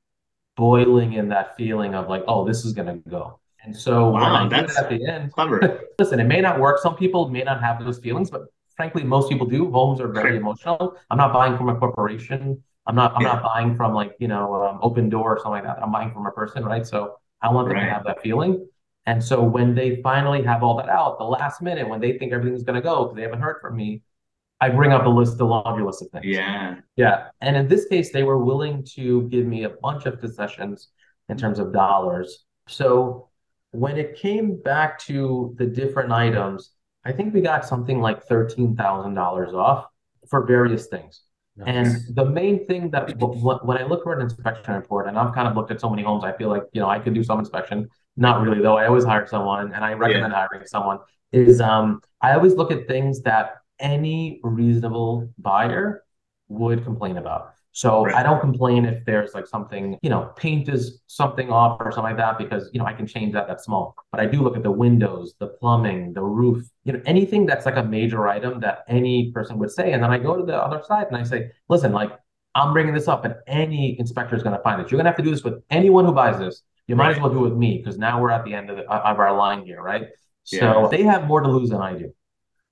D: boiling in that feeling of like, "Oh, this is gonna go." And so wow, that's at the end, clever. (laughs) listen, it may not work. Some people may not have those feelings, but frankly, most people do. Homes are very emotional. I'm not buying from a corporation. I'm not. I'm yeah. not buying from like you know um, Opendoor or something like that. I'm buying from a person, right? So I want them right. to have that feeling. And so when they finally have all that out, the last minute when they think everything's going to go because they haven't heard from me, I bring up a list, the laundry list of things.
B: Yeah.
D: Yeah. And in this case, they were willing to give me a bunch of concessions in terms of dollars. So when it came back to the different items, I think we got something like $13,000 off for various things. Nice. And the main thing that when I look for an inspection report, and I've kind of looked at so many homes, I feel like, you know, I could do some inspection. Not really, though. I always hire someone and I recommend yeah. hiring someone. Is um, I always look at things that any reasonable buyer would complain about. So right. I don't complain if there's like something, you know, paint is something off or something like that because, you know, I can change that. That's small. But I do look at the windows, the plumbing, the roof, you know, anything that's like a major item that any person would say. And then I go to the other side and I say, listen, like I'm bringing this up and any inspector is going to find it. You're going to have to do this with anyone who buys this. You might right. as well do it with me because now we're at the end of, the, of our line here, right? Yeah. So they have more to lose than I do.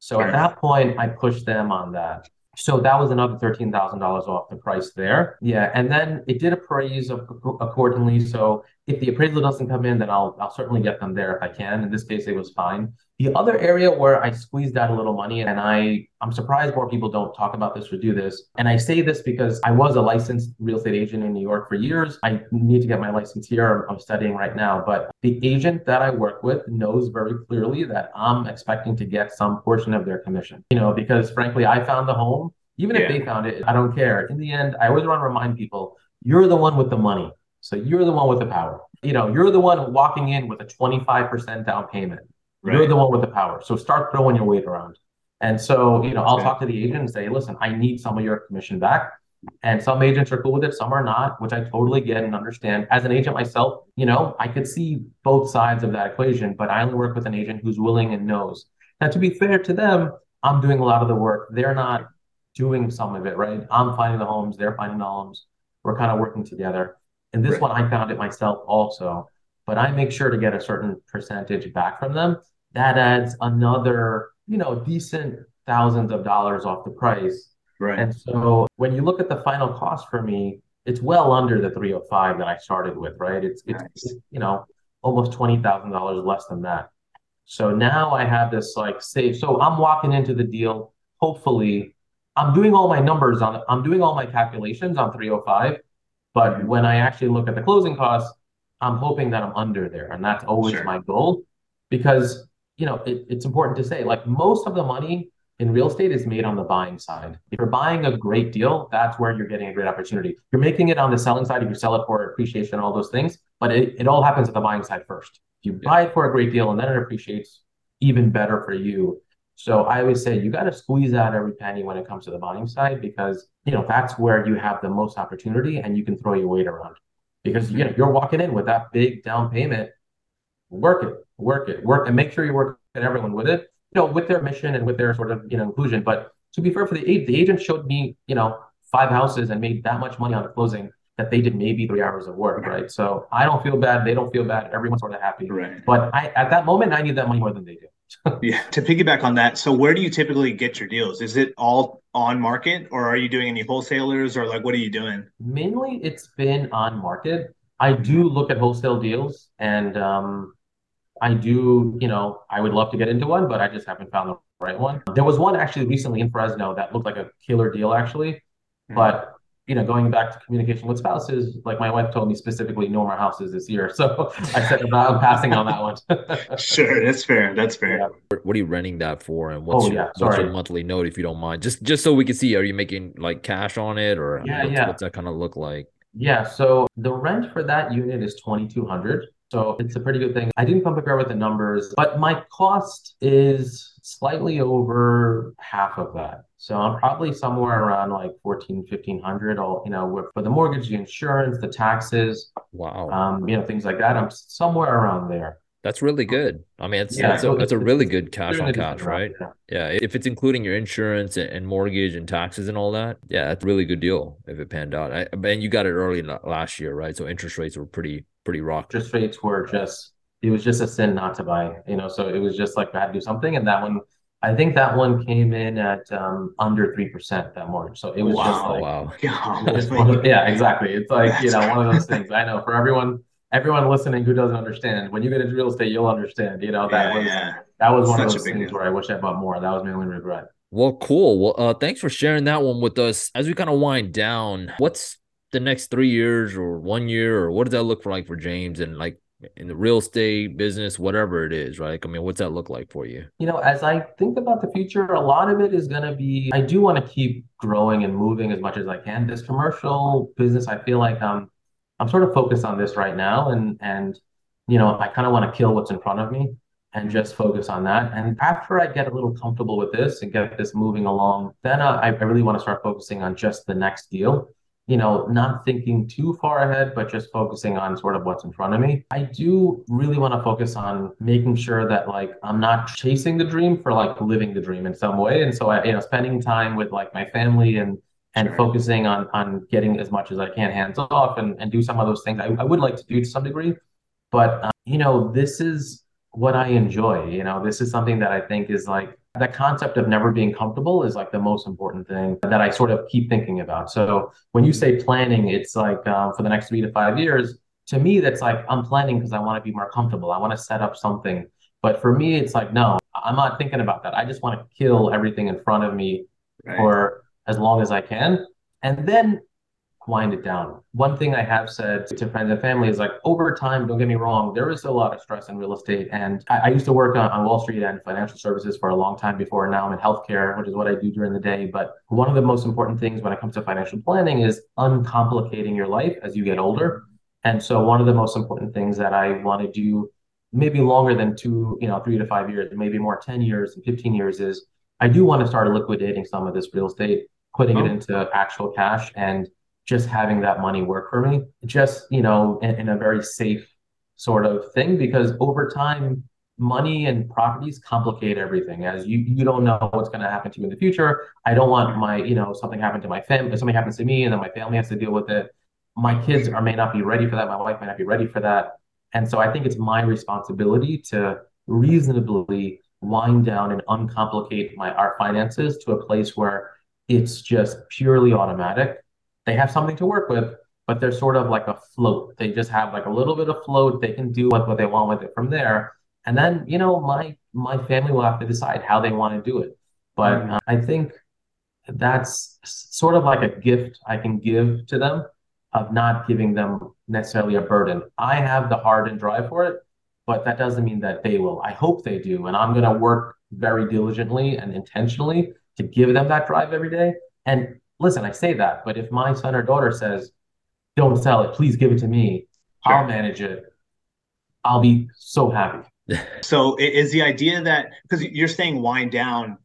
D: So at that point, I pushed them on that. So that was another $13,000 off the price there. Yeah. And then it did appraise accordingly. So if the appraisal doesn't come in, then I'll, I'll certainly get them there if I can. In this case, it was fine. The other area where I squeezed out a little money, and I, I'm surprised more people don't talk about this or do this. And I say this because I was a licensed real estate agent in New York for years. I need to get my license here. I'm studying right now. But the agent that I work with knows very clearly that I'm expecting to get some portion of their commission. You know, because frankly, I found the home. Even yeah. if they found it, I don't care. In the end, I always want to remind people you're the one with the money. So you're the one with the power. You know, you're the one walking in with a 25% down payment. Right. You're the one with the power. So start throwing your weight around. And so, you know, I'll talk to the agent and say, listen, I need some of your commission back. And some agents are cool with it, some are not, which I totally get and understand. As an agent myself, you know, I could see both sides of that equation, but I only work with an agent who's willing and knows. Now, to be fair to them, I'm doing a lot of the work. They're not doing some of it, right? I'm finding the homes, they're finding the homes. We're kind of working together. And this right. one, I found it myself also, but I make sure to get a certain percentage back from them that adds another, you know, decent thousands of dollars off the price.
B: Right.
D: And so when you look at the final cost for me, it's well under the 305 that I started with, right? It's it's, nice. it's you know almost twenty thousand dollars less than that. So now I have this like safe. So I'm walking into the deal. Hopefully, I'm doing all my numbers on. I'm doing all my calculations on 305. But when I actually look at the closing costs, I'm hoping that I'm under there, and that's always sure. my goal because you know, it, it's important to say like most of the money in real estate is made on the buying side. If you're buying a great deal, that's where you're getting a great opportunity. You're making it on the selling side if you sell it for appreciation, all those things, but it, it all happens at the buying side first. If you buy it for a great deal and then it appreciates, even better for you. So I always say you got to squeeze out every penny when it comes to the buying side because you know that's where you have the most opportunity and you can throw your weight around. Because you know you're walking in with that big down payment work it, work it, work, and make sure you work at everyone with it, you know, with their mission and with their sort of, you know, inclusion. But to be fair for the agent, the agent showed me, you know, five houses and made that much money on the closing that they did maybe three hours of work, right? So I don't feel bad. They don't feel bad. Everyone's sort of happy.
B: Right.
D: But I, at that moment, I need that money more than they do.
B: Yeah. To piggyback on that, so where do you typically get your deals? Is it all on market, or are you doing any wholesalers, or like what are you doing?
D: Mainly, it's been on market. I do look at wholesale deals, and um, I do, you know, I would love to get into one, but I just haven't found the right one. There was one actually recently in Fresno that looked like a killer deal, actually. Mm-hmm. But you know, going back to communication with spouses, like my wife told me specifically, no more houses this year. (laughs) So I said I'm passing on that one. (laughs)
B: sure, that's fair. That's fair. Yeah.
A: What are you renting that for, and what's, oh, your, yeah. what's your monthly note, if you don't mind? Just just so we can see, are you making like cash on it, or
D: yeah,
A: what's,
D: yeah.
A: what's that kind of look like?
D: Yeah. So the rent for that unit is twenty two hundred. So it's a pretty good thing. I didn't come prepared with the numbers, but my cost is slightly over half of that. So I'm probably somewhere around like 14, 1500 all, you know, for the mortgage, the insurance, the taxes.
A: Wow.
D: Um, you know, things like that. I'm somewhere around there.
A: That's really good. I mean, it's, yeah, that's, so a, that's a really good cash on cash, right? Yeah. yeah. If it's including your insurance and mortgage and taxes and all that, yeah, that's a really good deal if it panned out. I, and you got it early last year, right? So interest rates were pretty, pretty rock.
D: Interest rates were just, it was just a sin not to buy, you know? So it was just like, I had to do something. And that one, I think that one came in at um, under 3% that mortgage. So it was wow, just like, wow. (laughs) yeah, exactly. It's like, you know, one of those (laughs) things I know for everyone everyone listening who doesn't understand, when you get into real estate, you'll understand. You know that yeah, was yeah. that was one of those things deal. where I wish I bought more. That was my only regret.
A: Well, cool. Well, uh, thanks for sharing that one with us. As we kind of wind down, what's the next three years or one year, or what does that look for like for James and like in the real estate business, whatever it is, right? I mean, what's that look like for you?
D: You know, as I think about the future, a lot of it is going to be, I do want to keep growing and moving as much as I can. This commercial business, I feel like I'm I'm sort of focused on this right now, and and you know I kind of want to kill what's in front of me and just focus on that. And after I get a little comfortable with this and get this moving along, then uh, I, I really want to start focusing on just the next deal. You know, not thinking too far ahead, but just focusing on sort of what's in front of me. I do really want to focus on making sure that like I'm not chasing the dream for like living the dream in some way. And so I, you know, spending time with like my family and and sure. focusing on on getting as much as I can hands off and, and do some of those things I, I would like to do to some degree. But um, you know, this is what I enjoy. You know, this is something that I think is like that concept of never being comfortable is like the most important thing that I sort of keep thinking about. So when you say planning, it's like um, for the next three to five years. To me, that's like I'm planning because I want to be more comfortable. I want to set up something. But for me, it's like no, I'm not thinking about that. I just want to kill everything in front of me right. for as long as I can, and then wind it down. One thing I have said to friends and family is like over time, don't get me wrong, there is a lot of stress in real estate. And I, I used to work on, on, Wall Street and financial services for a long time before. Now I'm in healthcare, which is what I do during the day. But one of the most important things when it comes to financial planning is uncomplicating your life as you get older. And so one of the most important things that I want to do maybe longer than two, you know, three to five years, maybe more 10 years and 15 years is I do want to start liquidating some of this real estate putting oh. it into actual cash and just having that money work for me, just, you know, in, in a very safe sort of thing, because over time, money and properties complicate everything. As you you don't know what's going to happen to you in the future. I don't want my you know something happen to my family something happens to me and then my family has to deal with it my kids are may not be ready for that my wife may not be ready for that. And so i think it's my responsibility to reasonably wind down and uncomplicate my our finances to a place where it's just purely automatic. They have something to work with, but they're sort of like a float. They just have like a little bit of float. They can do what, what they want with it from there. And then, you know, my my family will have to decide how they want to do it. But mm. uh, I think that's sort of like a gift I can give to them of not giving them necessarily a burden. I have the heart and drive for it, but that doesn't mean that they will. I hope they do. And I'm going to work very diligently and intentionally to give them that drive every day. And listen, I say that, but if my son or daughter says, don't sell it, please give it to me, sure. I'll manage it, I'll be so happy. (laughs)
B: so is the idea that because you're saying wind down,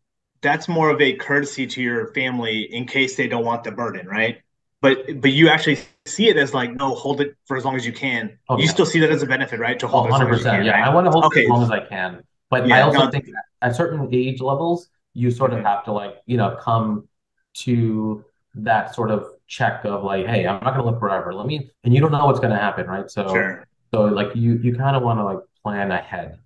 B: that's more of a courtesy to your family in case they don't want the burden, right? But but you actually see it as like no, hold it for as long as you can. Oh, you still see that as a benefit, right? To hold
D: oh, 100%, can, yeah, right? I want to hold okay. it as long as I can. But yeah, I also no, think at certain age levels, you sort of mm-hmm. have to like you know come to that sort of check of like hey i'm not going to live forever. Let me and you don't know what's going to happen right? So sure. so like you you kind of want to like plan ahead.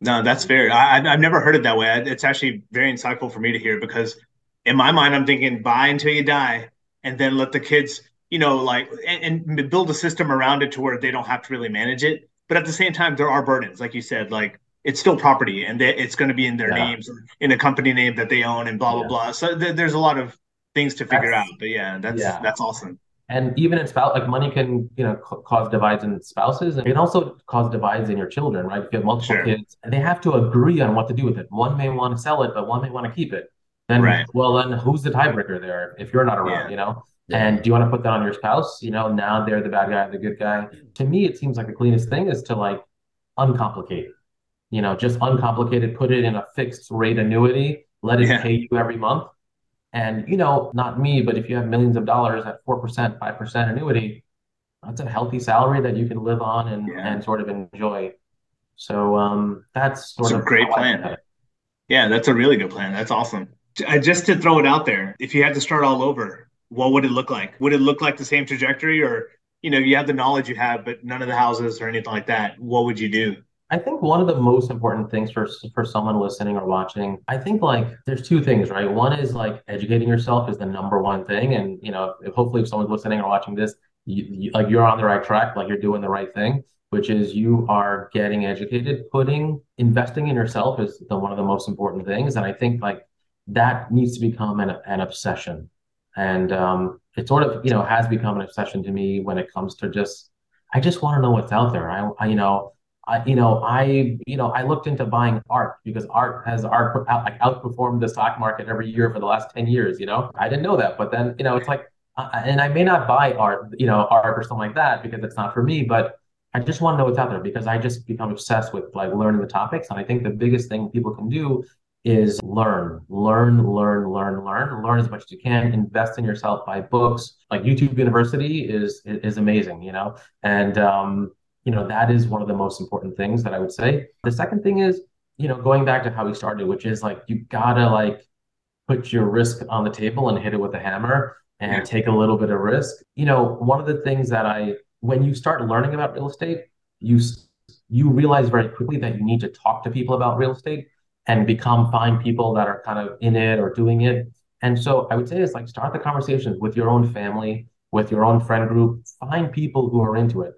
B: No that's fair. I, i've never heard it that way. It's actually very insightful for me to hear because in my mind i'm thinking buy until you die and then let the kids you know like and, and build a system around it to where they don't have to really manage it. But at the same time there are burdens like you said like it's still property and they, it's going to be in their yeah. names in a company name that they own and blah blah yeah. blah so th- there's a lot of things to figure that's, out but yeah that's yeah. that's awesome
D: and even in spouse like money can you know c- cause divides in spouses and it can also cause divides in your children right if you have multiple sure. kids and they have to agree on what to do with it one may want to sell it but one may want to keep it then right. well then who's the tiebreaker there if you're not around you know. And do you want to put that on your spouse? You know, now they're the bad guy, the good guy. To me, it seems like the cleanest thing is to like uncomplicate. You know, just uncomplicated, put it in a fixed rate annuity, let it yeah. pay you every month. And, you know, not me, but if you have millions of dollars at 4%, 5% annuity, that's a healthy salary that you can live on and, yeah. and sort of enjoy. So um, that's sort
B: that's
D: of
B: a great plan. Yeah, that's a really good plan. That's awesome. Uh, just to throw it out there, if you had to start all over, what would it look like? Would it look like the same trajectory, or you know, you have the knowledge you have, but none of the houses or anything like that? What would you do?
D: I think one of the most important things for for someone listening or watching, I think like there's two things, right? One is like educating yourself is the number one thing, and you know, if, hopefully if someone's listening or watching this, you, you, like you're on the right track, like you're doing the right thing, which is you are getting educated, putting investing in yourself is the one of the most important things, and I think like that needs to become an an obsession, and um, it sort of you know has become an obsession to me when it comes to just I just want to know what's out there. I, I you know You know, I, you know, I looked into buying art because art has art out, like outperformed the stock market every year for the last 10 years, you know, I didn't know that, but then, you know, it's like, uh, and I may not buy art, you know, art or something like that because it's not for me, but I just want to know what's out there because I just become obsessed with like learning the topics. And I think the biggest thing people can do is learn, learn, learn, learn, learn, learn as much as you can. Invest in yourself, buy books. Like YouTube University is is amazing, you know, and um, you know, that is one of the most important things that I would say. The second thing is, you know, going back to how we started, which is like you gotta like put your risk on the table and hit it with a hammer and yeah. take a little bit of risk. You know, one of the things that I when you start learning about real estate, you you realize very quickly that you need to talk to people about real estate and become find people that are kind of in it or doing it. And so I would say it's like start the conversations with your own family, with your own friend group, find people who are into it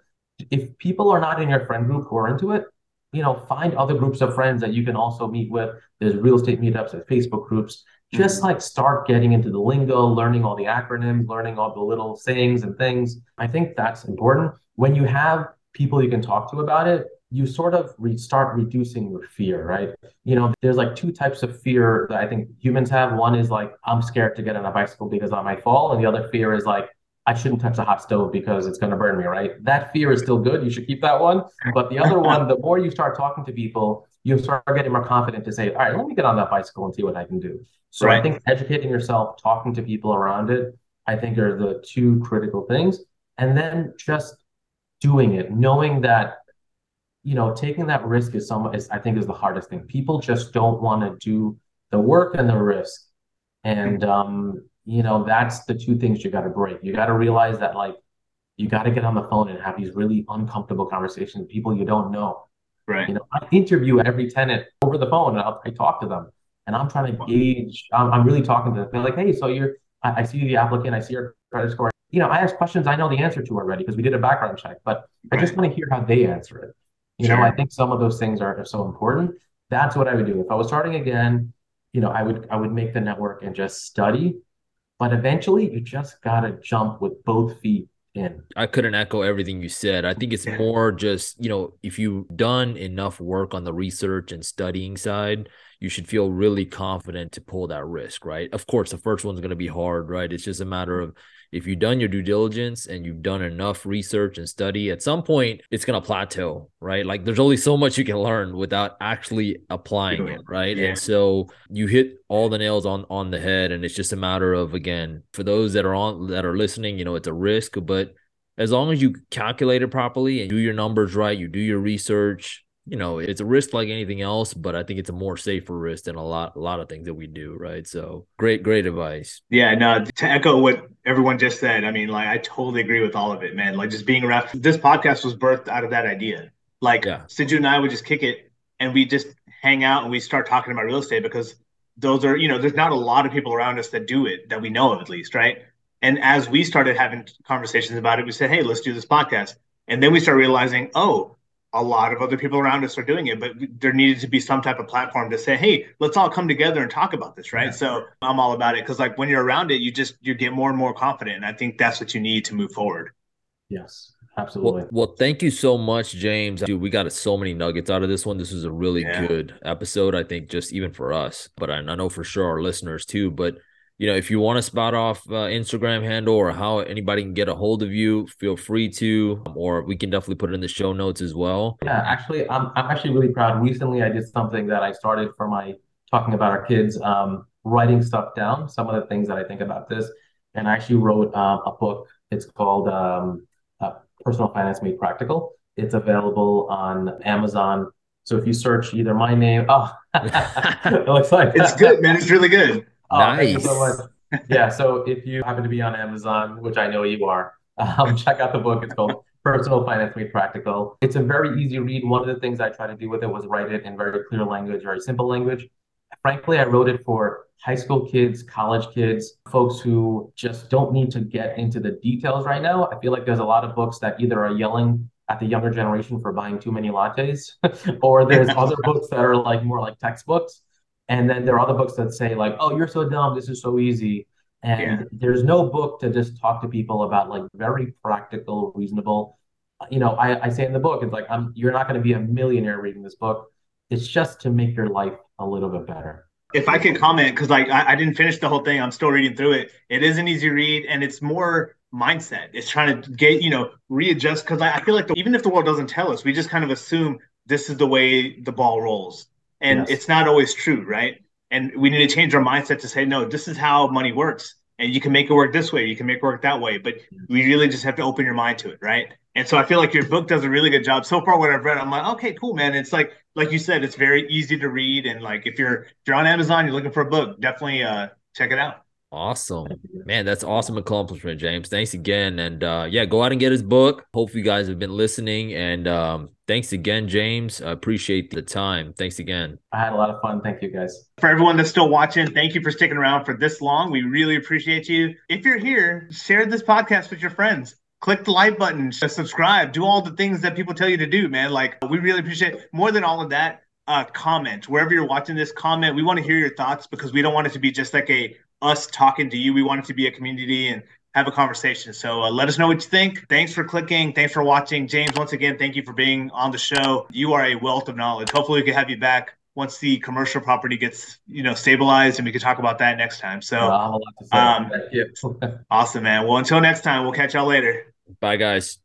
D: if people are not in your friend group who are into it, you know, find other groups of friends that you can also meet with. There's real estate meetups, there's Facebook groups. Just mm-hmm. like start getting into the lingo, learning all the acronyms, learning all the little sayings and things. I think that's important. When you have people you can talk to about it, you sort of re- start reducing your fear, right? You know, there's like two types of fear that I think humans have. One is like, I'm scared to get on a bicycle because I might fall. And the other fear is like, I shouldn't touch the hot stove because it's going to burn me, right? That fear is still good. You should keep that one. But the other one, the more you start talking to people, you start getting more confident to say, all right, let me get on that bicycle and see what I can do. So right. I think educating yourself, talking to people around it, I think are the two critical things. And then just doing it, knowing that, you know, taking that risk is some is I think is the hardest thing. People just don't want to do the work and the risk. And um, you know, that's the two things you got to break. You got to realize that like you got to get on the phone and have these really uncomfortable conversations with people you don't know.
B: Right.
D: You know, I interview every tenant over the phone and I'll, I talk to them and I'm trying to gauge. I'm, I'm really talking to them. They're like, hey, so you're, I, I, see the applicant, I see your credit score. You know, I ask questions I know the answer to already because we did a background check, but right. I just want to hear how they answer it. You sure. know, I think some of those things are, are so important. That's what I would do if I was starting again. You know, I would I would make the network and just study but eventually, you just got to jump with both feet in.
A: I couldn't echo everything you said. I think it's more just, you know, if you've done enough work on the research and studying side, you should feel really confident to pull that risk, right? Of course, the first one's going to be hard, right? It's just a matter of if you've done your due diligence and you've done enough research and study, at some point it's going to plateau, right? Like there's only so much you can learn without actually applying it, right? Yeah. And so you hit all the nails on on the head and it's just a matter of again, for those that are on that are listening, you know, it's a risk, but as long as you calculate it properly and do your numbers right, you do your research, you know, it's a risk like anything else, but I think it's a more safer risk than a lot, a lot of things that we do, right? So great, great advice.
B: Yeah, no, to echo what everyone just said, I mean, like I totally agree with all of it, man. Like just being around this podcast was birthed out of that idea. Like yeah. Siju and I would just kick it and we just hang out and we start talking about real estate because those are, you know, there's not a lot of people around us that do it that we know of at least, right? And as we started having conversations about it, we said, hey, let's do this podcast. And then we start realizing, oh, a lot of other people around us are doing it, but there needed to be some type of platform to say, "Hey, let's all come together and talk about this." Right. Yeah. So I'm all about it because, like, when you're around it, you just you get more and more confident, and I think that's what you need to move forward.
D: Yes, absolutely.
A: Well, well thank you so much, James. Dude, we got so many nuggets out of this one. This was a really yeah. good episode. I think just even for us, but I, I know for sure our listeners too. But you know, if you want to spot off uh, Instagram handle or how anybody can get a hold of you, feel free to, or we can definitely put it in the show notes as well.
D: Yeah, actually, I'm I'm actually really proud. Recently, I did something that I started for my talking about our kids, um, writing stuff down, some of the things that I think about this, and I actually wrote um, a book. It's called um, uh, Personal Finance Made Practical. It's available on Amazon. So if you search either my name, oh, (laughs)
B: it looks like it's good, man. It's really good.
A: Oh, nice.
D: So yeah. So if you happen to be on Amazon, which I know you are, um, (laughs) check out the book. It's called Personal Finance Made Practical. It's a very easy read. One of the things I tried to do with it was write it in very clear language, very simple language. Frankly, I wrote it for high school kids, college kids, folks who just don't need to get into the details right now. I feel like there's a lot of books that either are yelling at the younger generation for buying too many lattes, (laughs) or there's (laughs) other books that are like more like textbooks. And then there are other books that say like, "Oh, you're so dumb. This is so easy." And yeah. there's no book to just talk to people about like very practical, reasonable. Uh, you know, I, I say in the book, it's like I'm you're not going to be a millionaire reading this book. It's just to make your life a little bit better.
B: If I could comment, because like I, I didn't finish the whole thing, I'm still reading through it. It is an easy read, and it's more mindset. It's trying to get you know readjust because I, I, feel like the, even if the world doesn't tell us, we just kind of assume this is the way the ball rolls and yes. it's not always true, right? And we need to change our mindset to say, no, this is how money works. And you can make it work this way, you can make it work that way, but we really just have to open your mind to it, right? And so I feel like your book does a really good job. So far, what I've read, I'm like, okay, cool, man. It's like, like you said, it's very easy to read, and like if you're if you're on Amazon, you're looking for a book, definitely uh check it out.
A: Awesome. Man, that's awesome accomplishment, James. Thanks again. And uh yeah, go out and get his book. Hopefully you guys have been listening. And um thanks again, James. I appreciate the time. Thanks again.
D: I had a lot of fun. Thank you guys.
B: For everyone that's still watching, thank you for sticking around for this long. We really appreciate you. If you're here, share this podcast with your friends click the like button, subscribe, do all the things that people tell you to do, man. Like we really appreciate more than all of that. Uh, comment wherever you're watching this. Comment. We want to hear your thoughts because we don't want it to be just like a us talking to you. We want it to be a community and have a conversation. So uh, let us know what you think. Thanks for clicking. Thanks for watching. James, once again, thank you for being on the show. You are a wealth of knowledge. Hopefully, we can have you back once the commercial property gets you know stabilized and we can talk about that next time. So, um, (laughs) awesome, man. Well, until next time, we'll catch y'all later.
A: Bye, guys.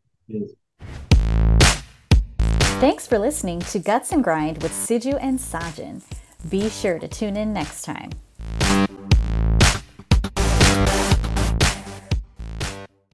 C: Thanks for listening to Guts and Grind with Siju and Sajin. Be sure to tune in next time.